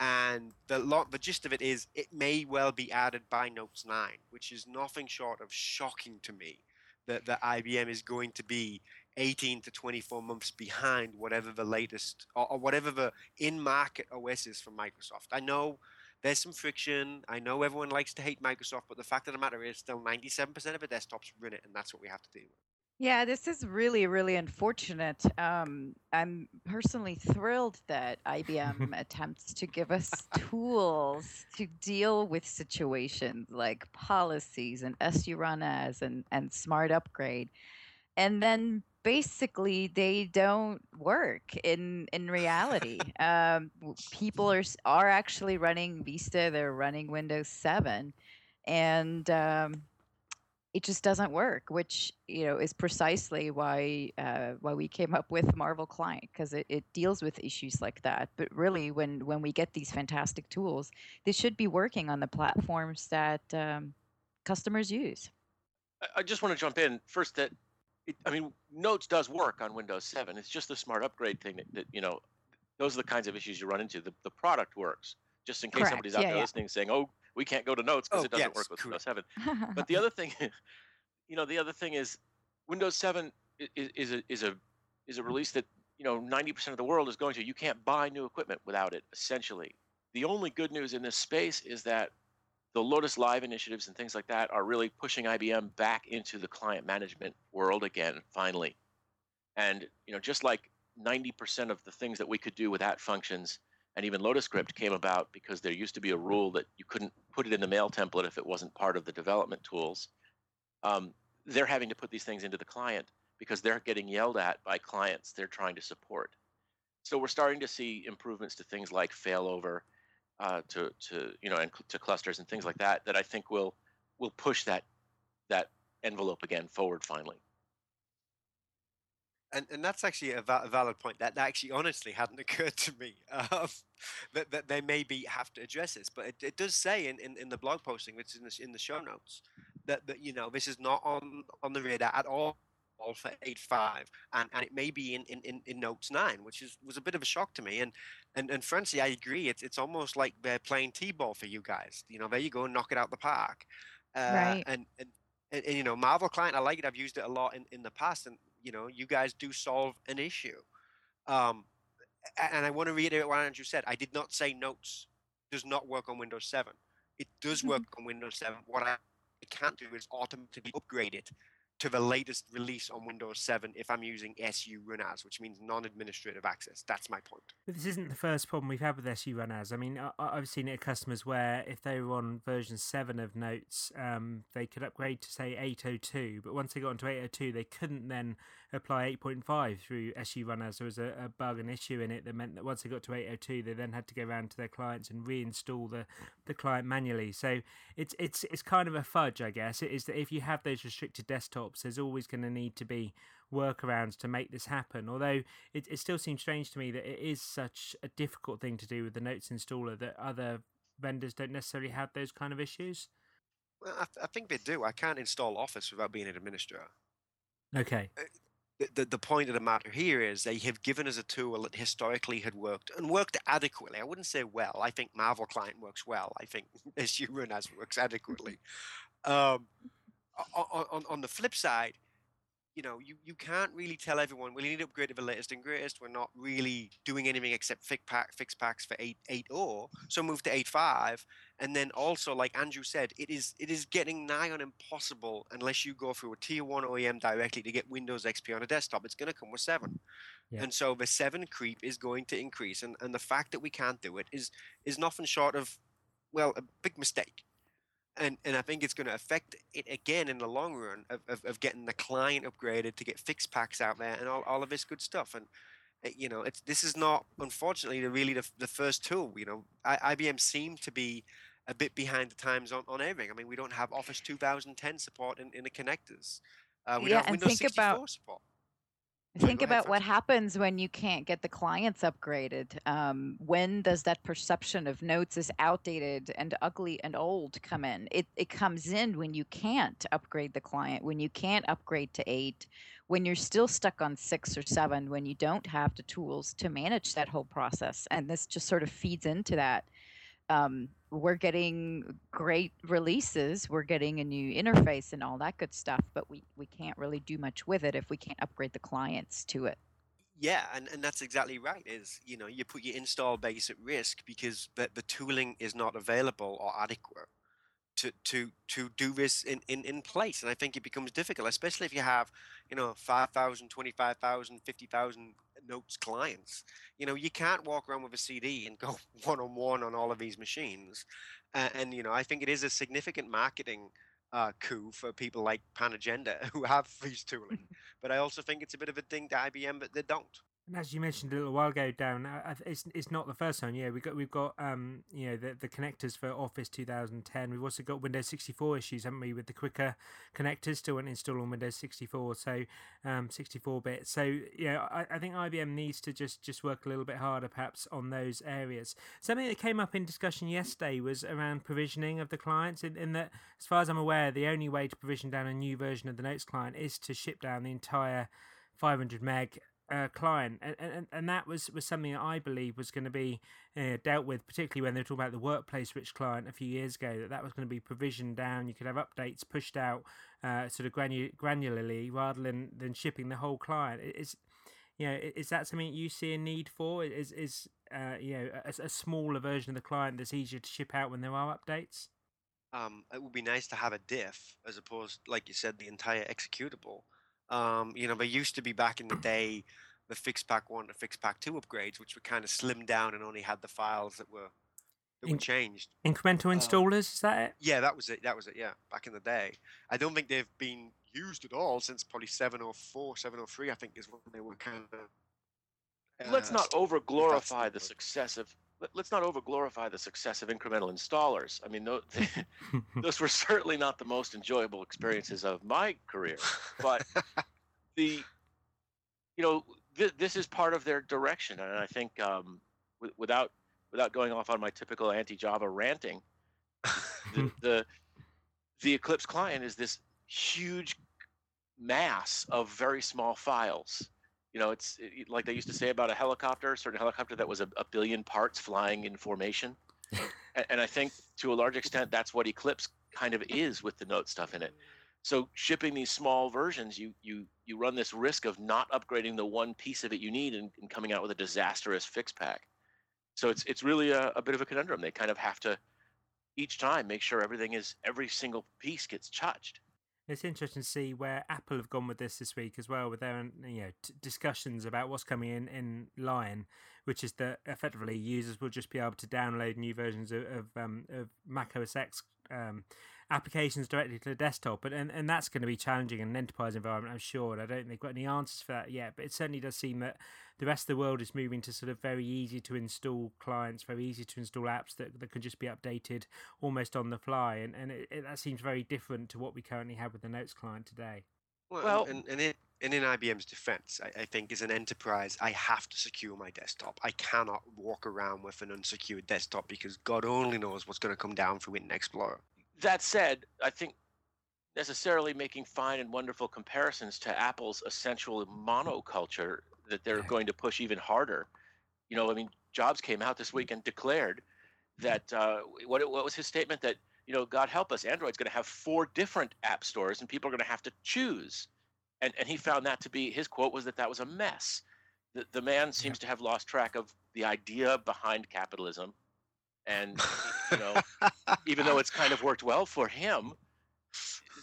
and the lot the gist of it is it may well be added by Notes nine, which is nothing short of shocking to me that that IBM is going to be 18 to 24 months behind whatever the latest or, or whatever the in market OS is from Microsoft. I know there's some friction. I know everyone likes to hate Microsoft, but the fact of the matter is still 97% of the desktops run it, and that's what we have to deal with. Yeah, this is really, really unfortunate. Um, I'm personally thrilled that IBM attempts to give us tools to deal with situations like policies and SU run as and, and smart upgrade. And then basically they don't work in in reality. um, people are are actually running Vista, they're running Windows 7, and um, it just doesn't work, which you know is precisely why uh, why we came up with Marvel Client because it, it deals with issues like that. But really, when when we get these fantastic tools, they should be working on the platforms that um, customers use. I- I just want to jump in first that it, I mean Notes does work on Windows 7. It's just the smart upgrade thing that, that you know those are the kinds of issues you run into. The the product works. Just in case Correct. somebody's out Yeah, there yeah. listening saying, "Oh, we can't go to Notes because Oh, it doesn't yes, work with Windows 7. But the other thing, you know, the other thing is Windows 7 i- i- is a is a is a release that you know 90% of the world is going to. You can't buy new equipment without it. Essentially, the only good news in this space is that the Lotus Live initiatives and things like that are really pushing IBM back into the client management world again, finally. And you know, just like 90% of the things that we could do with at functions and even Lotus Script came about because there used to be a rule that you couldn't put it in the mail template if it wasn't part of the development tools. Um, they're having to put these things into the client because they're getting yelled at by clients they're trying to support. So we're starting to see improvements to things like failover, uh, to to you know, and to clusters and things like that that I think will will push that that envelope again forward finally. and and that's actually a valid point. That, that actually honestly hadn't occurred to me. Um, that, that they maybe have to address this, but it, it does say in, in, in the blog posting, which is in the, in the show notes, that, that you know this is not on on the radar at all all for 8.5 and, and it may be in, in, in, notes 9 which is was a bit of a shock to me and and, and frankly i agree it's, it's almost like they're playing t-ball for you guys you know there you go knock it out the park. Uh, Right. and, and and, and, you know marvel client i like it i've used it a lot in, in the past and you know you guys do solve an issue. Um and i want to reiterate what andrew said i did not say notes does not work on windows 7 it does work on windows 7 what i can't do is automatically upgrade it to the latest release on Windows 7 if I'm using SU Run As, which means non-administrative access. That's my point. But this isn't the first problem we've had with SU Run As. I mean, I, I've seen it at customers where if they were on version 7 of Notes, um, they could upgrade to, say, 802, but once they got onto 802, they couldn't then apply 8.5 through SU Run As. There was a, a bug, an issue in it that meant that once they got to 802, they then had to go around to their clients and reinstall the, the client manually. So it's, it's, it's kind of a fudge, I guess. It is that if you have those restricted desktops, there's always going to need to be workarounds to make this happen. Although it, it still seems strange to me that it is such a difficult thing to do with the Notes installer that other vendors don't necessarily have those kind of issues. Well, I, th- I think they do. I can't install Office without being an administrator. Okay. Uh, The, the, point of the matter here is they have given us a tool that historically had worked and worked adequately. I wouldn't say well. I think Marvel Client works well. I think SU Run As works adequately. Um, on, on, on the flip side, you know, you, you can't really tell everyone, well, you need to upgrade to the latest and greatest. We're not really doing anything except fix, pack, fix packs for 8, 8.0, so move to 8.5. And then also, like Andrew said, it is it is getting nigh on impossible unless you go through a tier 1 OEM directly to get Windows XP on a desktop. It's going to come with 7. Yeah. And so the 7 creep is going to increase. And, and the fact that we can't do it is, is nothing short of, well, a big mistake and and I think it's going to affect it again in the long run of, of, of getting the client upgraded to get fix packs out there and all, all of this good stuff and uh, you know it's this is not unfortunately the really the, the first tool you know I, IBM seemed to be a bit behind the times on, on everything I mean we don't have Office 2010 support in, in the connectors uh, we Yeah, don't have and Windows think 64 about- support Think about what happens when you can't get the clients upgraded. Um, when does that perception of notes is outdated and ugly and old come in? It it comes in when you can't upgrade the client, when you can't upgrade to eight, when you're still stuck on six or seven, when you don't have the tools to manage that whole process. And this just sort of feeds into that. Um, we're getting great releases, we're getting a new interface and all that good stuff, but we, we can't really do much with it if we can't upgrade the clients to it. Yeah, and, and that's exactly right. Is you know you put your install base at risk because the, the tooling is not available or adequate to to to do this in, in, in place. And I think it becomes difficult, especially if you have you know 5,000, 25,000, 50,000 notes clients. You know you can't walk around with a CD and go one on one on all of these machines. Uh, and you know I think it is a significant marketing uh, coup for people like Panagenda who have these tooling. but I also think it's a bit of a thing to IBM that they don't. And as you mentioned a little while ago, down, it's it's not the first time. Yeah, we got we've got um you know the the connectors for Office 2010. We've also got Windows 64 issues, haven't we, with the Quickr connectors won't install on Windows 64, so um 64 bit. So yeah, I, I think IBM needs to just just work a little bit harder, perhaps on those areas. Something that came up in discussion yesterday was around provisioning of the clients. In, in that, as far as I'm aware, the only way to provision down a new version of the Notes client is to ship down the entire 500 meg uh, client, and, and and that was was something that I believe was going to be uh, dealt with, particularly when they were talking about the workplace rich client a few years ago. That that was going to be provisioned down. You could have updates pushed out uh, sort of granu- granularly rather than than shipping the whole client. Is you know is that something you see a need for? Is is uh, you know a, a smaller version of the client that's easier to ship out when there are updates? Um, it would be nice to have a diff as opposed, like you said, the entire executable. Um, you know, they used to be back in the day the fix pack one to fix pack two upgrades, which were kind of slimmed down and only had the files that were that were In- changed. Incremental Um, installers, is that it? Yeah, that was it. That was it. Yeah, back in the day. I don't think they've been used at all since probably 704, 703, I think is when they were kind of. let's uh, not st- over glorify the the success of let, us not over glorify the success of incremental installers. I mean, those, those were certainly not the most enjoyable experiences of my career, but the you know th- this is part of their direction, and I think um, w- without without going off on my typical anti-Java ranting, the, the the Eclipse client is this huge mass of very small files. You know, it's it, like they used to say about a helicopter, a certain helicopter that was a, a billion parts flying in formation. and, and I think to a large extent that's what Eclipse kind of is with the note stuff in it. So shipping these small versions, you you you run this risk of not upgrading the one piece of it you need and, and coming out with a disastrous fix pack. So it's it's really a, a bit of a conundrum. They kind of have to each time make sure everything is every single piece gets touched. It's interesting to see where Apple have gone with this this week as well, with their you know t- discussions about what's coming in in Lion, which is that effectively users will just be able to download new versions of of, um, of Mac OS X um, applications directly to the desktop, and, and and that's going to be challenging in an enterprise environment, I'm sure. And I don't think they've got any answers for that yet, but it certainly does seem that the rest of the world is moving to sort of very easy to install clients, very easy to install apps that, that can just be updated almost on the fly, and and it, it, that seems very different to what we currently have with the Notes client today. Well, Well- and, and, it, and in IBM's defense, I, I think as an enterprise, I have to secure my desktop. I cannot walk around with an unsecured desktop because God only knows what's going to come down through Internet Explorer. That said, I think necessarily making fine and wonderful comparisons to Apple's essential monoculture that they're going to push even harder. You know, I mean, Jobs came out this week and declared that uh, what what was his statement that you know, God help us, Android's going to have four different app stores and people are going to have to choose. And and he found that to be his quote was that that was a mess. The the man seems to have lost track of the idea behind capitalism, and you know even though it's kind of worked well for him,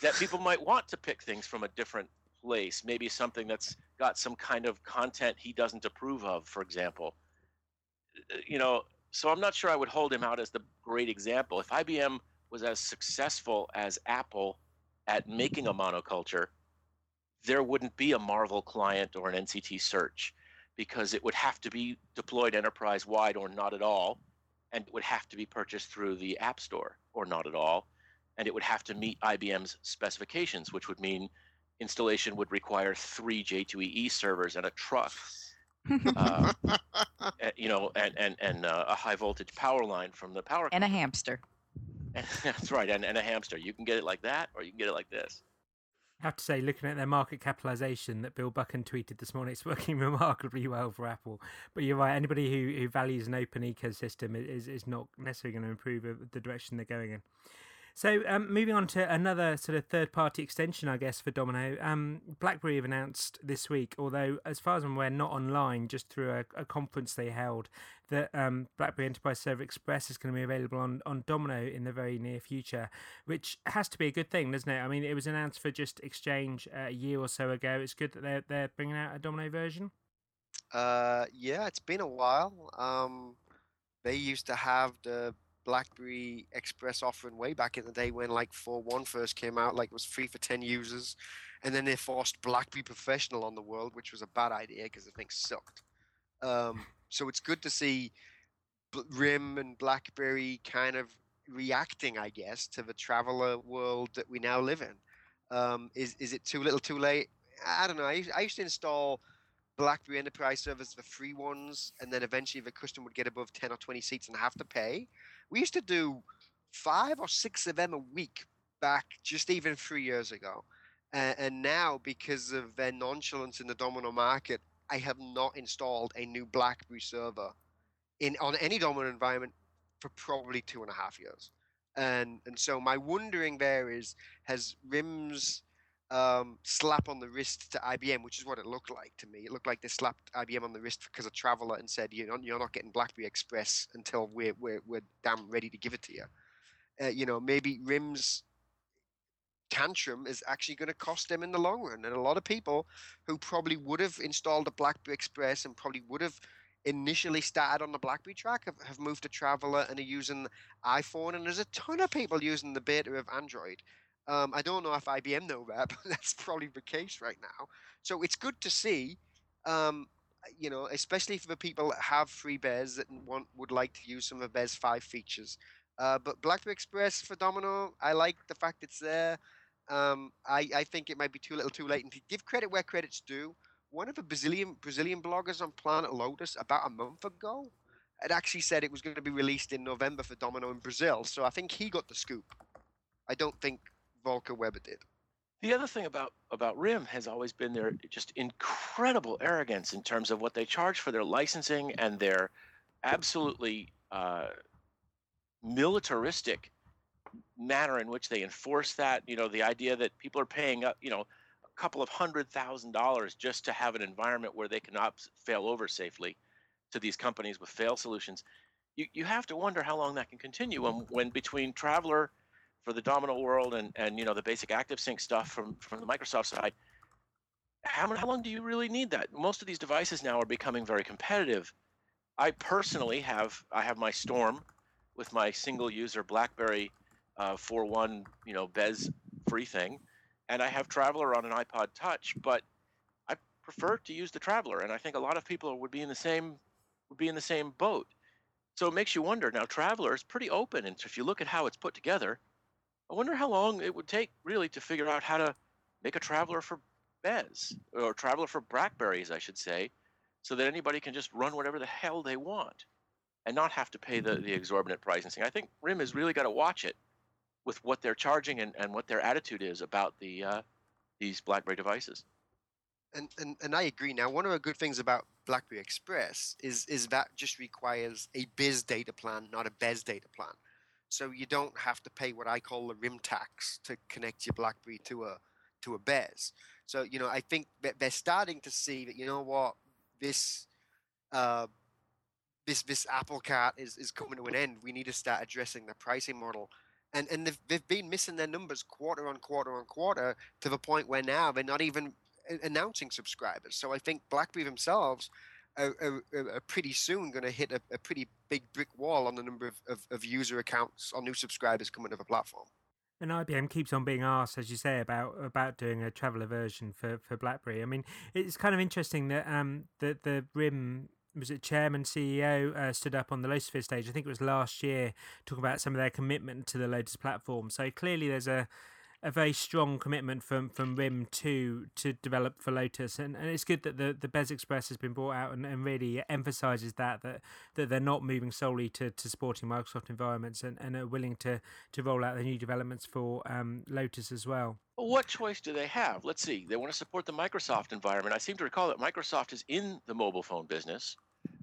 that people might want to pick things from a different place, maybe something that's got some kind of content he doesn't approve of, for example. Uh, You know, so I'm not sure I would hold him out as the great example. If IBM was as successful as Apple at making a monoculture, there wouldn't be a Marvel client or an NCT search because it would have to be deployed enterprise wide or not at all and it would have to be purchased through the App Store or not at all. And it would have to meet IBM's specifications, which would mean installation would require three J2EE servers and a truck, uh, you know, and and and uh, a high voltage power line from the power. and a hamster. That's right, and, and a hamster. You can get it like that, or you can get it like this. I have to say, looking at their market capitalization that Bill Buchan tweeted this morning, it's working remarkably well for Apple. But you're right, anybody who, who values an open ecosystem is, is not necessarily going to improve uh, the direction they're going in. So, um, moving on to another sort of third party extension, I guess, for Domino. Um, BlackBerry have announced this week, although as far as I'm aware, not online, just through a, a conference they held, that um, BlackBerry Enterprise Server Express is going to be available on, on Domino in the very near future, which has to be a good thing, doesn't it? I mean, it was announced for just Exchange uh, a year or so ago. It's good that they're, they're bringing out a Domino version. Uh, yeah, it's been a while. Um, they used to have the BlackBerry Express offering way back in the day when like 4.1 first came out, like it was free for 10 users, and then they forced BlackBerry Professional on the world, which was a bad idea because the thing sucked. Um, so it's good to see RIM and BlackBerry kind of reacting, I guess, to the traveler world that we now live in. Um, is is it too little, too late? I don't know. I used, I used to install BlackBerry Enterprise servers, the free ones, and then eventually the customer would get above 10 or 20 seats and have to pay. We used to do five or six of them a week back just even three years ago. Uh, and now, because of their nonchalance in the domino market, I have not installed a new BlackBerry server in on any Domino environment for probably two and a half years. And and so my wondering there is has RIM's um, slap on the wrist to IBM, which is what it looked like to me. It looked like they slapped IBM on the wrist because of Traveler and said, you know, you're not getting BlackBerry Express until we're we're, we're damn ready to give it to you. Uh, you know, maybe RIM's tantrum is actually going to cost them in the long run. And a lot of people who probably would have installed a BlackBerry Express and probably would have initially started on the BlackBerry track have, have moved to Traveler and are using iPhone. And there's a ton of people using the beta of Android. Um, I don't know if IBM know that, but that's probably the case right now. So it's good to see, um, you know, especially for the people that have FreeBES that want would like to use some of BES five features. Uh, but BlackBerry Express for Domino, I like the fact it's there. Um, I, I think it might be too little, too late. And to give credit where credit's due, one of the Brazilian Brazilian bloggers on Planet Lotus about a month ago had actually said it was going to be released in November for Domino in Brazil. So I think he got the scoop. I don't think Volker did. The other thing about about RIM has always been their just incredible arrogance in terms of what they charge for their licensing and their absolutely uh, militaristic manner in which they enforce that. You know, the idea that people are paying up, you know, a couple of hundred thousand dollars just to have an environment where they can cannot fail over safely to these companies with fail solutions. You, you have to wonder how long that can continue when, when between Traveler for the Domino world and, and you know the basic ActiveSync stuff from, from the Microsoft side, how, how long do you really need that? Most of these devices now are becoming very competitive. I personally have I have my Storm with my single user BlackBerry uh, 4.1, you know, BES free thing, and I have Traveler on an iPod Touch, but I prefer to use the Traveler, and I think a lot of people would be in the same would be in the same boat. So it makes you wonder. Now, Traveler is pretty open, and if you look at how it's put together, I wonder how long it would take really to figure out how to make a Traveler for BES or Traveler for Blackberries, I should say, so that anybody can just run whatever the hell they want and not have to pay the, the exorbitant pricing. I think RIM has really got to watch it with what they're charging and, and what their attitude is about the uh, these BlackBerry devices. And, and and I agree. Now, one of the good things about BlackBerry Express is is that just requires a BIS data plan, not a BES data plan. So you don't have to pay what I call the RIM tax to connect your BlackBerry to a to a BES. So you know, I think that they're starting to see that you know what this uh, this this apple cart is is coming to an end. We need to start addressing the pricing model and and they've, they've been missing their numbers quarter on quarter on quarter to the point where now they're not even announcing subscribers. So I think BlackBerry themselves are, are, are pretty soon going to hit a, a, pretty big brick wall on the number of, of, of, user accounts or new subscribers coming to the platform. And IBM keeps on being asked, as you say, about about doing a traveler version for, for BlackBerry. I mean, it's kind of interesting that um the the RIM was it chairman CEO uh, stood up on the Lotusphere stage. I think it was last year, talking about some of their commitment to the Lotus platform. So clearly, there's a a very strong commitment from from RIM to to develop for Lotus, and, and it's good that the the BES Express has been brought out and, and really emphasises that that that they're not moving solely to, to supporting Microsoft environments and, and are willing to to roll out the new developments for um, Lotus as well. Well, what choice do they have? Let's see. They want to support the Microsoft environment. I seem to recall that Microsoft is in the mobile phone business.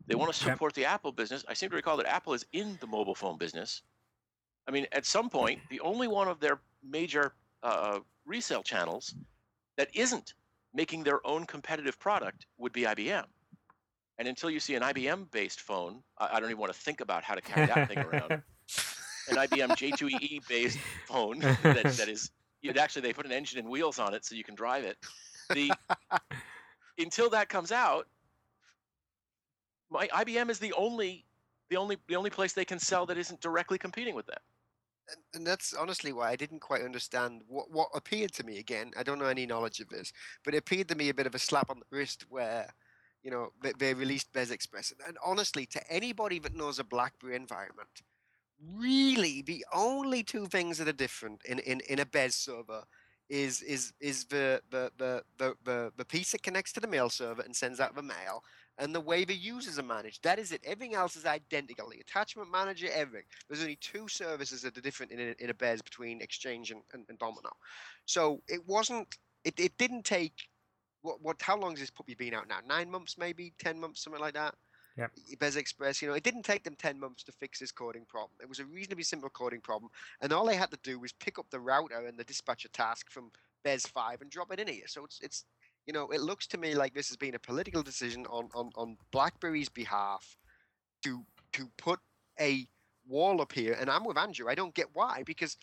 They want to support yep. the Apple business. I seem to recall that Apple is in the mobile phone business. I mean, at some point, the only one of their major uh, resale channels that isn't making their own competitive product would be IBM. And until you see an IBM based phone, I, I don't even want to think about how to carry that thing around. An IBM J2EE based phone that, that is, actually, they put an engine and wheels on it so you can drive it. The, until that comes out, my, IBM is the only the only the only place they can sell that isn't directly competing with them. And, that's honestly why I didn't quite understand what what appeared to me again. I don't know any knowledge of this, but it appeared to me a bit of a slap on the wrist where you know they, they released BES Express. And, honestly, to anybody that knows a BlackBerry environment, really the only two things that are different in, in, in a BES server is is is the, the the the the piece that connects to the mail server and sends out the mail and the way the users are managed. That is it. Everything else is identical. The attachment manager, everything. There's only two services that are different in a, in a BES between Exchange and, and, and Domino. So it wasn't. It, it didn't take what what how long has this puppy been out now? Nine months, maybe ten months, something like that. Yeah. BES Express, you know, it didn't take them 10 months to fix this coding problem. It was a reasonably simple coding problem, and all they had to do was pick up the router and the dispatcher task from BES 5 and drop it in here. So it's, it's you know, it looks to me like this has been a political decision on, on, on BlackBerry's behalf to to put a wall up here, and I'm with Andrew. I don't get why, because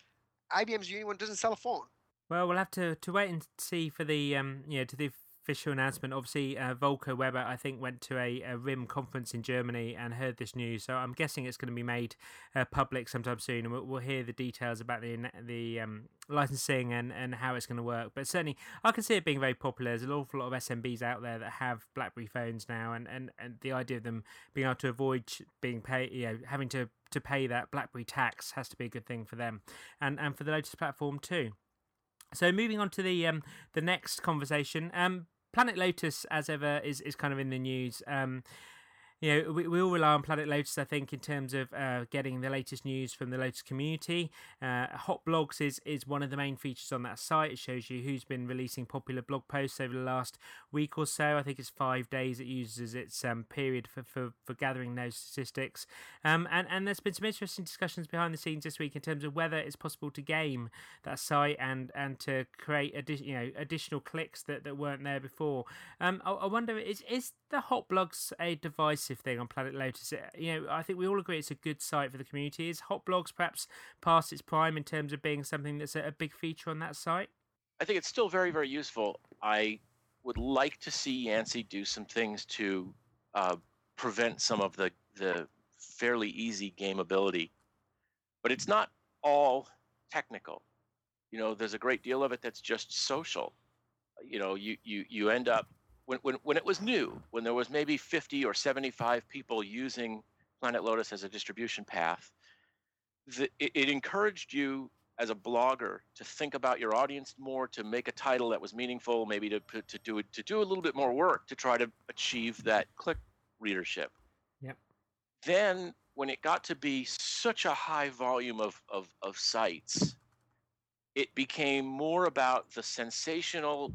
IBM's the only one doesn't sell a phone. Well, we'll have to, to wait and see for the um you know to the official announcement. Obviously, uh, Volker Weber, I think, went to a, a RIM conference in Germany and heard this news. So I'm guessing it's going to be made uh, public sometime soon, and we'll, we'll, hear the details about the the um, licensing and, and how it's going to work. But certainly, I can see it being very popular. There's an awful lot of SMBs out there that have BlackBerry phones now, and, and, and the idea of them being able to avoid being paid, you know, having to to pay that BlackBerry tax has to be a good thing for them, and and for the Lotus platform too. So moving on to the um, the next conversation, um, Planet Lotus, as ever, is, is kind of in the news. Um, you know, we, we all rely on Planet Lotus, I think, in terms of uh, getting the latest news from the Lotus community. Uh, Hot Blogs is, is one of the main features on that site. It shows you who's been releasing popular blog posts over the last week or so. I think it's five days it uses its um, period for, for, for gathering those statistics. Um, and, and there's been some interesting discussions behind the scenes this week in terms of whether it's possible to game that site and, and to create addi- you know additional clicks that, that weren't there before. Um, I, I wonder, is, is the Hot Blogs a device thing on Planet Lotus. You know, I think we all agree it's a good site for the community. Is Hot Blogs perhaps past its prime in terms of being something that's a, big feature on that site? I think it's still very, very useful. I would like to see Yancy do some things to uh, prevent some of the the fairly easy gameability, but it's not all technical. You know, there's a great deal of it that's just social. You know, you you you end up when, when, when it was new, when there was maybe 50 or 75 people using Planet Lotus as a distribution path, the, it, it encouraged you as a blogger to think about your audience more, to make a title that was meaningful, maybe to, to do to do a little bit more work to try to achieve that click readership. Yep. Then when it got to be such a high volume of, of, of sites, it became more about the sensational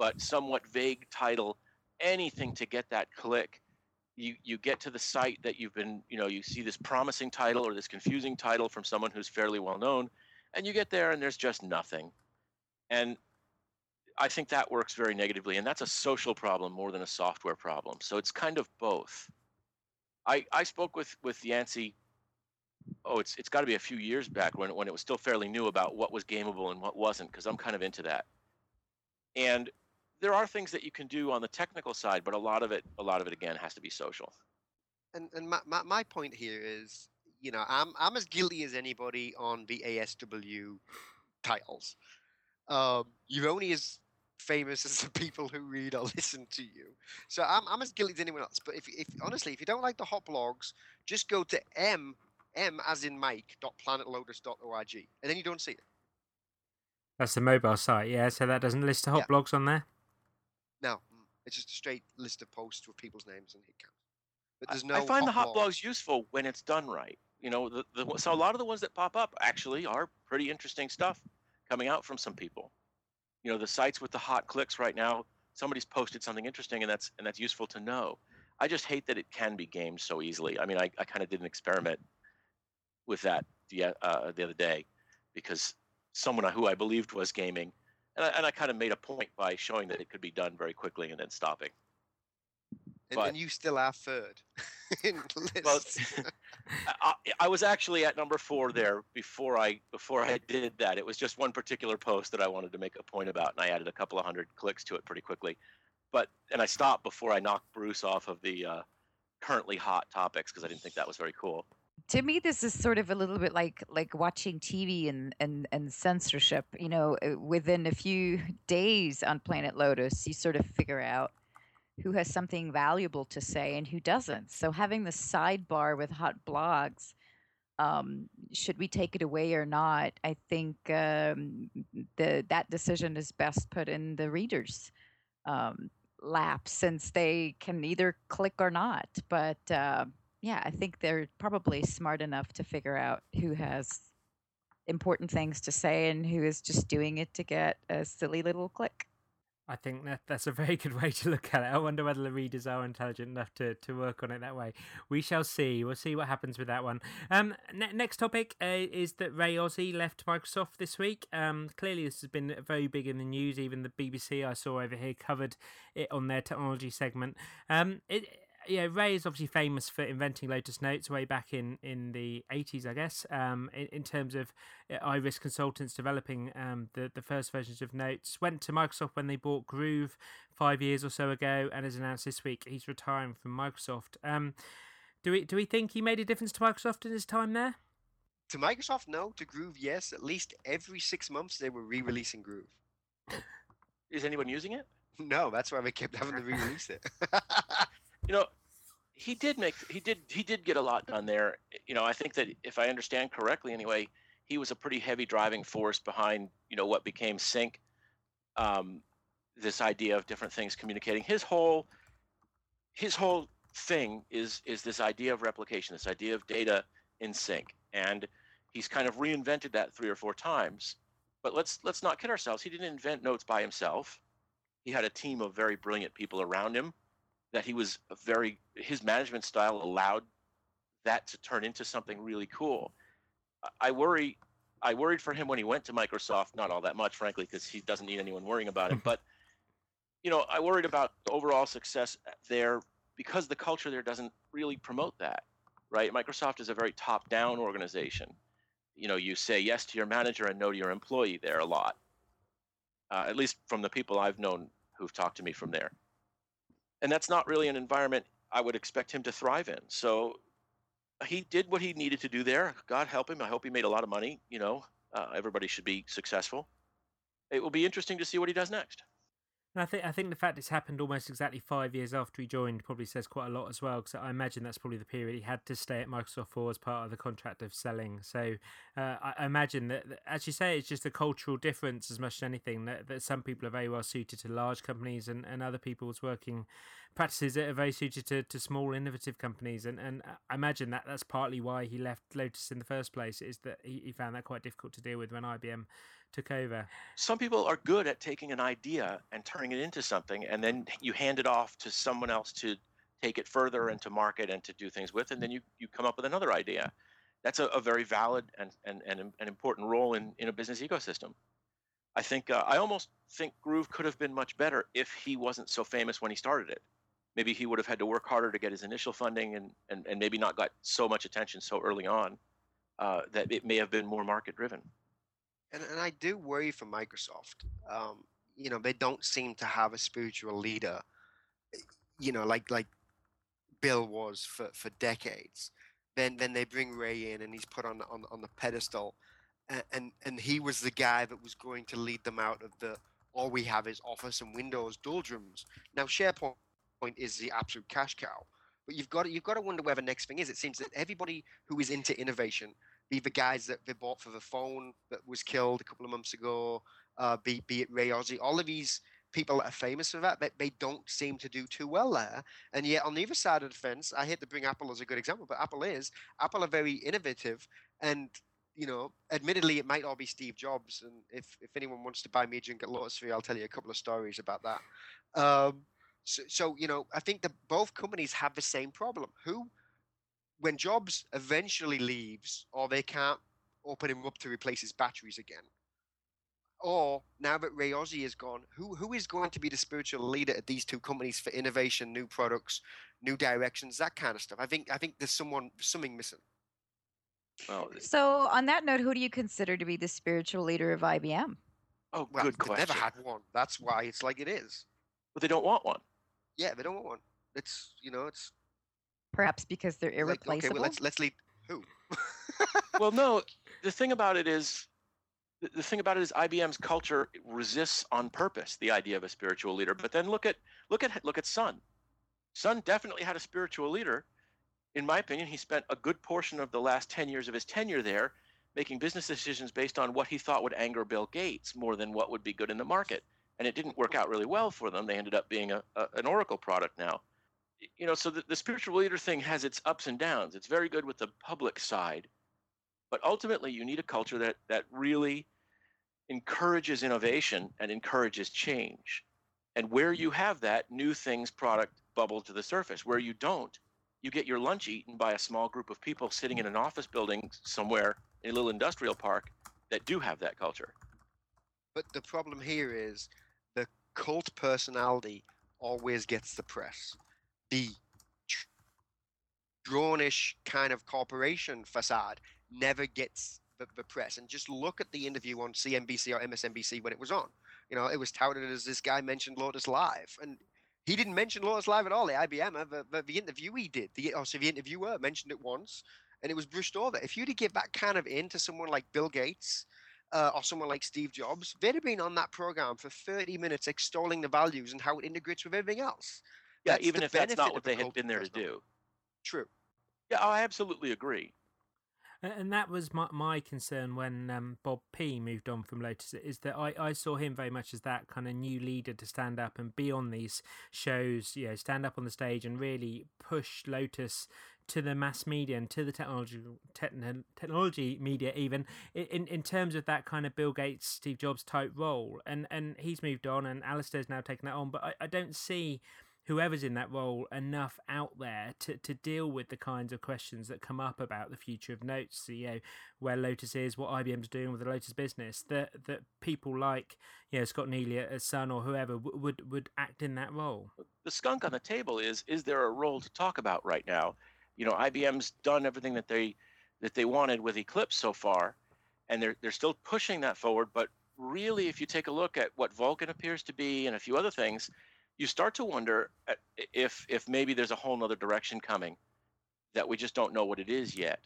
but somewhat vague title, anything to get that click. You, you get to the site that you've been, you know, you see this promising title or this confusing title from someone who's fairly well known, and you get there and there's just nothing. And I think that works very negatively, and that's a social problem more than a software problem. So it's kind of both. I, I spoke with, with Yancy, oh, it's, it's got to be a few years back when, when it was still fairly new about what was gameable and what wasn't, because I'm kind of into that. And there are things that you can do on the technical side, but a lot of it, a lot of it again, has to be social. And and my, my, my point here is, you know, I'm I'm as guilty as anybody on the ASW titles. Um, you're only as famous as the people who read or listen to you. So I'm I'm as guilty as anyone else. But if if honestly, if you don't like the hot blogs, just go to m m as in Mike dot planetlotus.org, and then you don't see it. That's the mobile site, yeah. So that doesn't list the hot yeah. blogs on there. No, mm, it's just a straight list of posts with people's names and hit counts. But there's no. I find hot the hot blogs. blogs useful when it's done right. You know, the, the so a lot of the ones that pop up actually are pretty interesting stuff coming out from some people. You know, the sites with the hot clicks right now. Somebody's posted something interesting, and that's and that's useful to know. I just hate that it can be gamed so easily. I mean, I, I kind of did an experiment with that the uh, the other day because someone who I believed was gaming and I, and I kind of made a point by showing that it could be done very quickly and then stopping. And, but, and you still are third. well, I, I, was actually at number four there before I before I did that. It was just one particular post that I wanted to make a point about, and I added a couple of hundred clicks to it pretty quickly. But and I stopped before I knocked Bruce off of the uh, currently hot topics because I didn't think that was very cool to me this is sort of a little bit like like watching tv and and and censorship you know uh, within a few days on planet lotus you sort of figure out who has something valuable to say and who doesn't. So having the sidebar with hot blogs um, should we take it away or not i think um, the that decision is best put in the readers um, lap since they can either click or not. But uh, yeah, I think they're probably smart enough to figure out who has important things to say and who is just doing it to get a silly little click. I think that that's a very good way to look at it. I wonder whether the readers are intelligent enough to, to work on it that way. We shall see. We'll see what happens with that one. Um, ne- next topic uh, is that Ray Ozzie left Microsoft this week. Um, clearly, this has been very big in the news. Even the BBC I saw over here covered it on their technology segment. Um, it yeah, Ray is obviously famous for inventing Lotus Notes way back in, in the 80s, I guess, um, in, in terms of uh, Iris Consultants developing um, the, the first versions of Notes. Went to Microsoft when they bought Groove five years or so ago, and has announced this week he's retiring from Microsoft. Um, do we do we think he made a difference to Microsoft in his time there? To Microsoft, no. To Groove, yes. At least every six months they were re-releasing Groove. Is anyone using it? No, that's why they kept having to re-release it. you know, he did make he did he did get a lot done there. You know, I think that if I understand correctly, anyway, he was a pretty heavy driving force behind you know what became Sync. Um, this idea of different things communicating. His whole his whole thing is is this idea of replication, this idea of data in sync, and he's kind of reinvented that three or four times. But let's let's not kid ourselves. He didn't invent notes by himself. He had a team of very brilliant people around him that he was a very his management style allowed that to turn into something really cool. I worry I worried for him when he went to Microsoft, not all that much, frankly, because he doesn't need anyone worrying about it. But you know, I worried about the overall success there because the culture there doesn't really promote that, right? Microsoft is a very top-down organization. You know, you say yes to your manager and no to your employee there a lot. Uh, at least from the people I've known who've talked to me from there and that's not really an environment I would expect him to thrive in. So he did what he needed to do there. God help him. I hope he made a lot of money. You know, uh, everybody should be successful. It will be interesting to see what he does next. I think I think the fact it's happened almost exactly five years after he joined probably says quite a lot as well. Because I imagine that's probably the period he had to stay at Microsoft for as part of the contract of selling. So uh, I, I, imagine that, as you say, it's just a cultural difference as much as anything. That, that some people are very well suited to large companies, and, and other people's working practices that are very suited to, to small innovative companies. And and I imagine that that's partly why he left Lotus in the first place. Is that he, he found that quite difficult to deal with when IBM took over. Some people are good at taking an idea and turning it into something, and then you hand it off to someone else to take it further and to market and to do things with, and then you, you come up with another idea. That's a, a very valid and, and, and an important role in, in a business ecosystem. I think uh, I almost think Groove could have been much better if he wasn't so famous when he started it. Maybe he would have had to work harder to get his initial funding and, and, and maybe not got so much attention so early on uh, that it may have been more market driven and, and I do worry for Microsoft. Um, you know, they don't seem to have a spiritual leader. You know, like like Bill was for, for decades. Then then they bring Ray in, and he's put on on on the pedestal, and, and and he was the guy that was going to lead them out of the all we have is Office and Windows doldrums. Now SharePoint is the absolute cash cow. But you've got to, you've got to wonder where the next thing is. It seems that everybody who is into innovation be the guys that they bought for the phone that was killed a couple of months ago, uh, be, be it Ray Ozzie, all of these people that are famous for that, they, they don't seem to do too well there. And yet on the other side of the fence, I hate to bring Apple as a good example, but Apple is, Apple are very innovative and you know, admittedly, it might all be Steve Jobs. And if, if anyone wants to buy me a drink at Lotusphere, I'll tell you a couple of stories about that. Um, so, so, you know, I think that both companies have the same problem. Who when Jobs eventually leaves, or they can't open him up to replace his batteries again, or now that Ray Ozzie is gone, who who is going to be the spiritual leader at these two companies for innovation, new products, new directions, that kind of stuff? I think I think there's someone something missing. Well, so on that note, who do you consider to be the spiritual leader of IBM? Oh, well, good question. Never had one. That's why it's like it is. But they don't want one. Yeah, they don't want one. It's you know, it's Perhaps because they're irreplaceable. Like, okay, well, let's let's leave who? well, no. The thing about it is, the thing about it is IBM's culture resists on purpose the idea of a spiritual leader. But then look at look at look at Sun. Sun definitely had a spiritual leader. In my opinion, he spent a good portion of the last 10 years of his tenure there making business decisions based on what he thought would anger Bill Gates more than what would be good in the market. And it didn't work out really well for them. They ended up being a, a an Oracle product now you know, so the, the spiritual leader thing has its ups and downs. It's very good with the public side, but ultimately you need a culture that that really encourages innovation and encourages change. And where you have that, new things product bubble to the surface. Where you don't, you get your lunch eaten by a small group of people sitting in an office building somewhere in a little industrial park that do have that culture. But the problem here is the cult personality always gets the press. The drawnish kind of corporation facade never gets the, the press. And just look at the interview on CNBC or MSNBC when it was on. You know, it was touted as this guy mentioned Lotus Live, and he didn't mention Lotus Live at all. The IBM, the, the, the interviewee did. The or so the interviewer mentioned it once, and it was brushed over. If you'd give that kind of in to someone like Bill Gates. Uh, or someone like Steve Jobs, they'd have been on that program for 30 minutes extolling the values and how it integrates with everything else. Yeah, That's even the if that's not what they had been there to personality. do. True. Yeah, I absolutely agree. And that was my, my concern when um, Bob P moved on from Lotus is that I, I saw him very much as that kind of new leader to stand up and be on these shows, you know, stand up on the stage and really push Lotus to the mass media and to the technology techn technology media even in in terms of that kind of Bill Gates Steve Jobs type role and and he's moved on and Alistair's now taken that on but I, I don't see whoever's in that role enough out there to, to deal with the kinds of questions that come up about the future of notes you know where lotus is what ibm's doing with the lotus business that that people like you know scott neely as son or whoever w- would would act in that role. The skunk on the table is is there a role to talk about right now? You know ibm's done everything that they that they wanted with eclipse so far and they're they're still pushing that forward but really if you take a look at what vulcan appears to be and a few other things you start to wonder if if maybe there's a whole nother direction coming that we just don't know what it is yet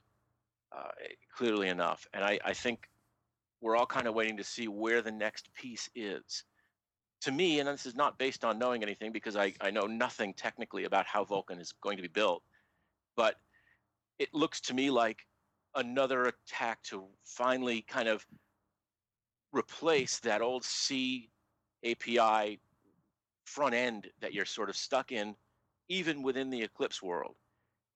uh, clearly enough. And I, I think we're all kind of waiting to see where the next piece is. To me, and this is not based on knowing anything because I, I know nothing technically about how Vulcan is going to be built, but it looks to me like another attack to finally kind of replace that old C API front end that you're sort of stuck in, even within the Eclipse world.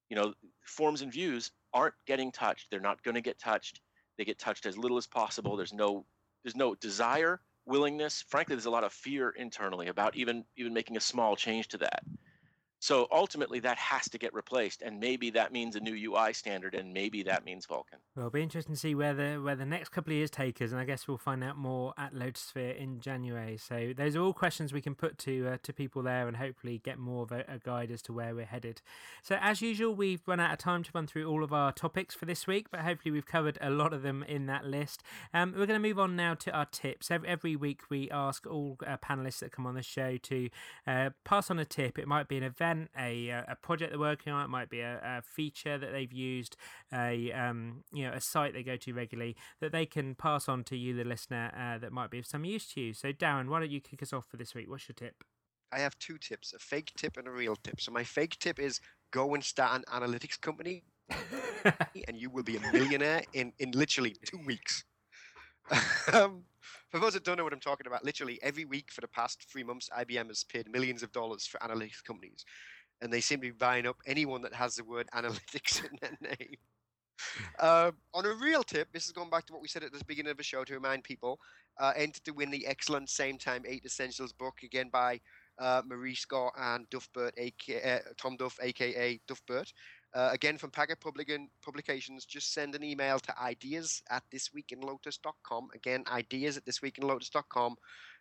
You know, forms and views aren't getting touched. They're not going to get touched. They get touched as little as possible. There's no there's no desire willingness frankly there's a lot of fear internally about even even making a small change to that so ultimately that has to get replaced and maybe that means a new ui standard and maybe that means vulcan well it'll be interesting to see where the where the next couple of years take us and i guess we'll find out more at lotusphere in january. So those are all questions we can put to uh, to people there and hopefully get more of a, a guide as to where we're headed. So as usual we've run out of time to run through all of our topics for this week but hopefully we've covered a lot of them in that list. Um, we're going to move on now to our tips. Every, every week we ask all uh, panelists that come on the show to uh, pass on a tip. It might be an event a, uh, a project they're working on it might be a, a feature that they've used a um, you know a site they go to regularly that they can pass on to you the listener uh, that might be of some use to you so darren why don't you kick us off for this week what's your tip I have two tips a fake tip and a real tip. So, my fake tip is go and start an analytics company, and you will be a millionaire in, in literally two weeks. um, for those that don't know what I'm talking about, literally every week for the past three months, IBM has paid millions of dollars for analytics companies. And they seem to be buying up anyone that has the word analytics in their name. Uh, on a real tip, this is going back to what we said at the beginning of the show to remind people, uh, to win the excellent Sametime 8 Essentials book, again by uh, Marie Scott and Duffbert, aka, uh, Tom Duff, aka Duffbert. Uh, again, from Packt Publican Publications, just send an email to ideas at thisweekinlotus.com. Again, ideas at thisweekinlotus.com.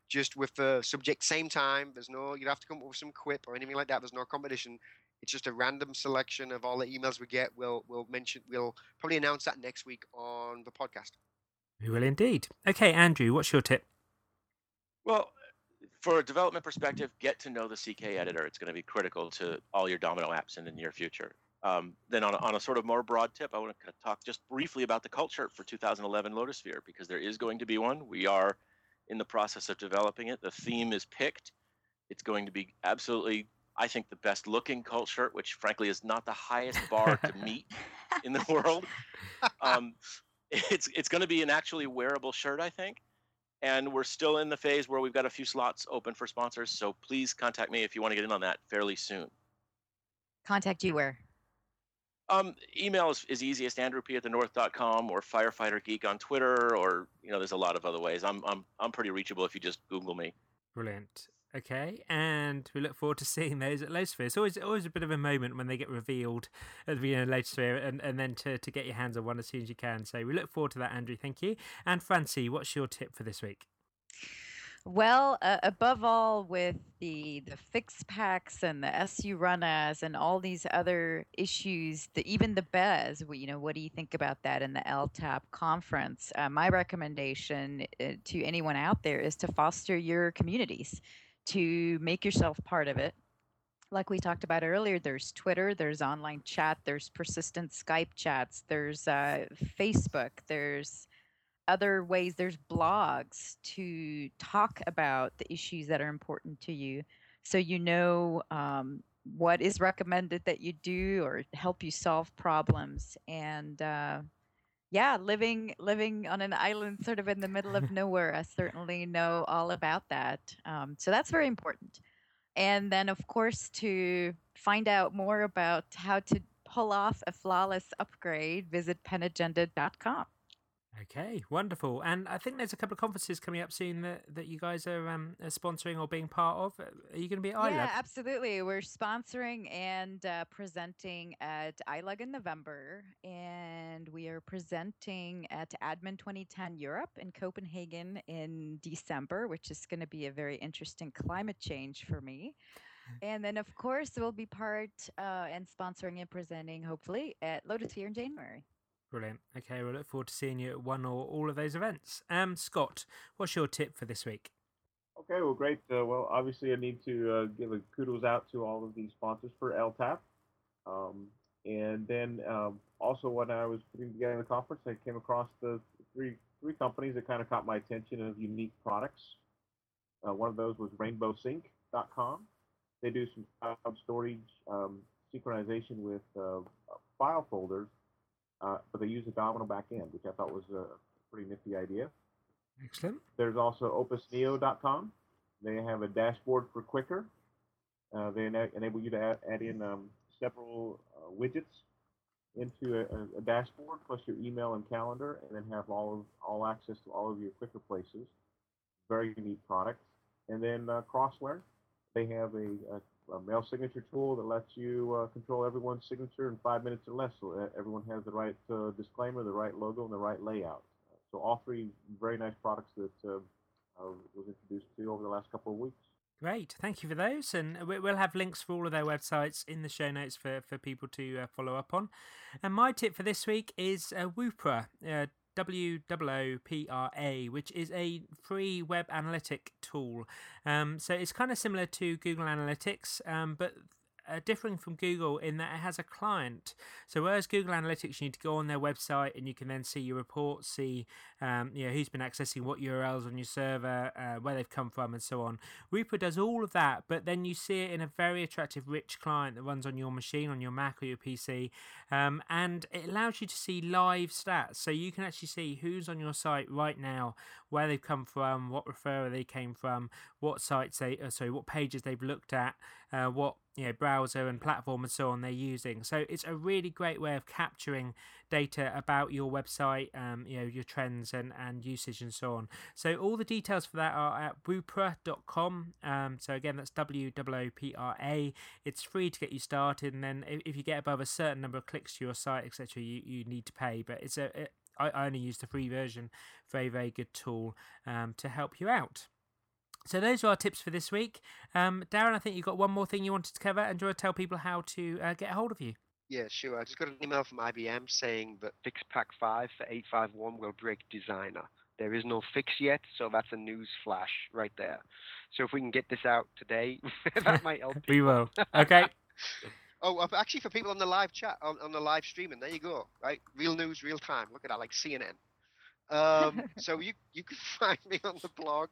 Just with the subject Sametime. There's no, you'd have to come up with some quip or anything like that. There's no competition. It's just a random selection of all the emails we get. We'll we'll mention we'll probably announce that next week on the podcast. we will indeed okay andrew what's your tip well for a development perspective get to know the CKEditor it's going to be critical to all your domino apps in the near future um, then on a, on a sort of more broad tip i want to talk just briefly about the culture for 2011 lotusphere because there is going to be one we are in the process of developing it the theme is picked it's going to be absolutely I think the best looking cult shirt, which frankly is not the highest bar to meet in the world. Um, it's it's going to be an actually wearable shirt, I think. And we're still in the phase where we've got a few slots open for sponsors. So please contact me if you want to get in on that fairly soon. Contact you where? Um, email is, is easiest, andrewp at the north.com or firefighter geek on Twitter, or, you know, there's a lot of other ways. I'm, I'm, I'm pretty reachable if you just Google me. Brilliant. Okay, and we look forward to seeing those at Lotusphere. It's always always a bit of a moment when they get revealed at the beginning of Lotusphere, and, and then to, to get your hands on one as soon as you can. So we look forward to that, Andrew. Thank you. And Francie, what's your tip for this week? Well, uh, above all, with the the fix packs and the SU runas and all these other issues, the, even the BES, you know, what do you think about that in the LTAP conference? Uh, my recommendation uh, to anyone out there is to foster your communities, to make yourself part of it. Like we talked about earlier, there's Twitter, there's online chat, there's persistent Skype chats, there's uh, Facebook, there's other ways there's blogs to talk about the issues that are important to you. So you know um, what is recommended that you do or help you solve problems and uh, yeah living living on an island sort of in the middle of nowhere i certainly know all about that um, so that's very important. And then of course to find out more about how to pull off a flawless upgrade visit panagenda.com Okay, wonderful. And I think there's a couple of conferences coming up soon that, that you guys are, um, are sponsoring or being part of. Are you going to be at iLug? Yeah, absolutely. We're sponsoring and uh, presenting at iLug in November, and we are presenting at Admin 2010 Europe in Copenhagen in December, which is going to be a very interesting climate change for me. And then, of course, we'll be part uh, and sponsoring and presenting, hopefully, at Lotus Lotusphere in January. Brilliant. Okay, we'll look forward to seeing you at one or all of those events. Um, Scott, what's your tip for this week? Okay, well, great. Uh, well, obviously, I need to uh, give a kudos out to all of the sponsors for LTAP. Um, and then um, also, when I was putting together the conference, I came across the three three companies that kind of caught my attention of unique products. Uh, one of those was RainbowSync.com. They do some cloud storage um, synchronization with uh, file folders uh, but they use a Domino backend, which I thought was a pretty nifty idea. Excellent. There's also opusneo.com. They have a dashboard for Quickr. Uh, they ena- enable you to add, add in um, several uh, widgets into a, a, dashboard, plus your email and calendar, and then have all of all access to all of your Quickr places. Very unique product. And then uh, Crossware, they have a, a a mail signature tool that lets you uh, control everyone's signature in five minutes or less, so everyone has the right uh, disclaimer, the right logo, and the right layout. So all three very nice products that uh, was introduced to over the last couple of weeks. Great, thank you for those, and we'll have links for all of their websites in the show notes for, for people to uh, follow up on. And my tip for this week is uh, Woopra, uh, WOOPRA, which is a free web analytic tool. Um, so it's kind of similar to Google Analytics, um, but uh, differing from Google in that it has a client. So whereas Google Analytics, you need to go on their website and you can then see your reports, see um, you know who's been accessing what URLs on your server, uh, where they've come from, and so on. Woopra does all of that, but then you see it in a very attractive, rich client that runs on your machine, on your Mac or your PC, um, and it allows you to see live stats. So you can actually see who's on your site right now, where they've come from, what referrer they came from, what sites they, uh, sorry, what pages they've looked at, uh, what you know browser and platform and so on they're using. So it's a really great way of capturing data about your website, um, you know your trends and and usage and so on. So all the details for that are at woopra.com. Um, so again, that's W O P R A. It's free to get you started, and then if, if you get above a certain number of clicks to your site, etc., you, you need to pay. But it's a it, I only use the free version. Very very good tool um, to help you out. So those are our tips for this week. Um, Darren, I think you've got one more thing you wanted to cover, and do you want to tell people how to uh, get a hold of you? Yeah, sure. I just got an email from IBM saying that Fix Pack 5 for 851 will break Designer. There is no fix yet, so that's a news flash right there. So if we can get this out today, that might help. we will. Okay. oh, actually, for people on the live chat, on, on the live streaming, there you go. Right, real news, real time. Look at that, like CNN. Um, so you you can find me on the blog,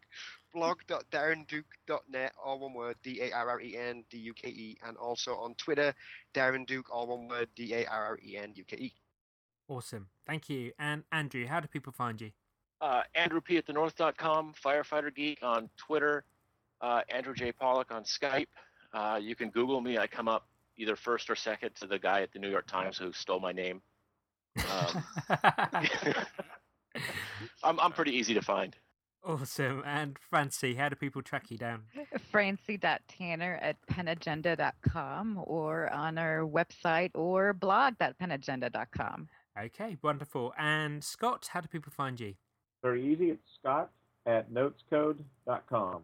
blog.darrenduke.net, all one word, D-A-R-R-E-N-D-U-K-E, and also on Twitter, Darren Duke, all one word, D-A-R-R-E-N-U-K-E. Awesome. Thank you. And Andrew, how do people find you? Uh, Andrew P at the north.com, Firefighter Geek on Twitter, uh, Andrew J. Pollack on Skype. Uh, you can Google me. I come up either first or second to the guy at the New York Times who stole my name. Um, I'm I'm pretty easy to find. Awesome. And Francie, how do people track you down? Francie.tanner at panagenda.com or on our website or blog.panagenda.com. Okay, wonderful. And Scott, how do people find you? Very easy. It's Scott at notescode.com.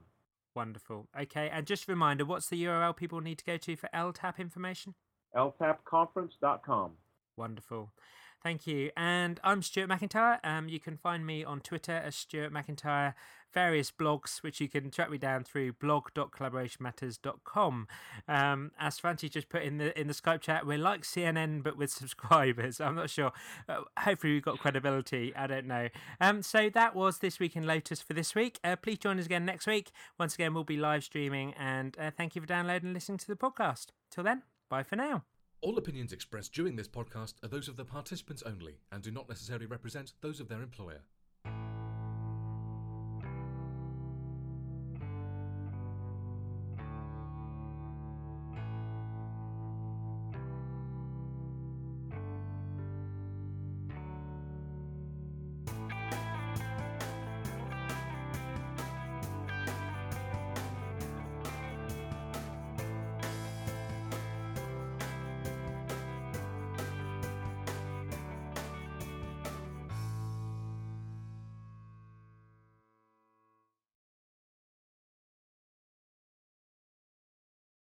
Wonderful. Okay, and just a reminder, what's the URL people need to go to for LTAP information? ltapconference.com. Wonderful. Thank you. And I'm Stuart McIntyre. Um, you can find me on Twitter as Stuart McIntyre, various blogs, which you can track me down through blog.collaborationmatters.com. Um, as Francie just put in the in the Skype chat, we're like CNN but with subscribers. I'm not sure. Uh, hopefully, we've got credibility. I don't know. Um, so that was this week in Lotus for this week. Uh, please join us again next week. Once again, we'll be live streaming. And uh, thank you for downloading and listening to the podcast. Till then, bye for now. All opinions expressed during this podcast are those of the participants only and do not necessarily represent those of their employer.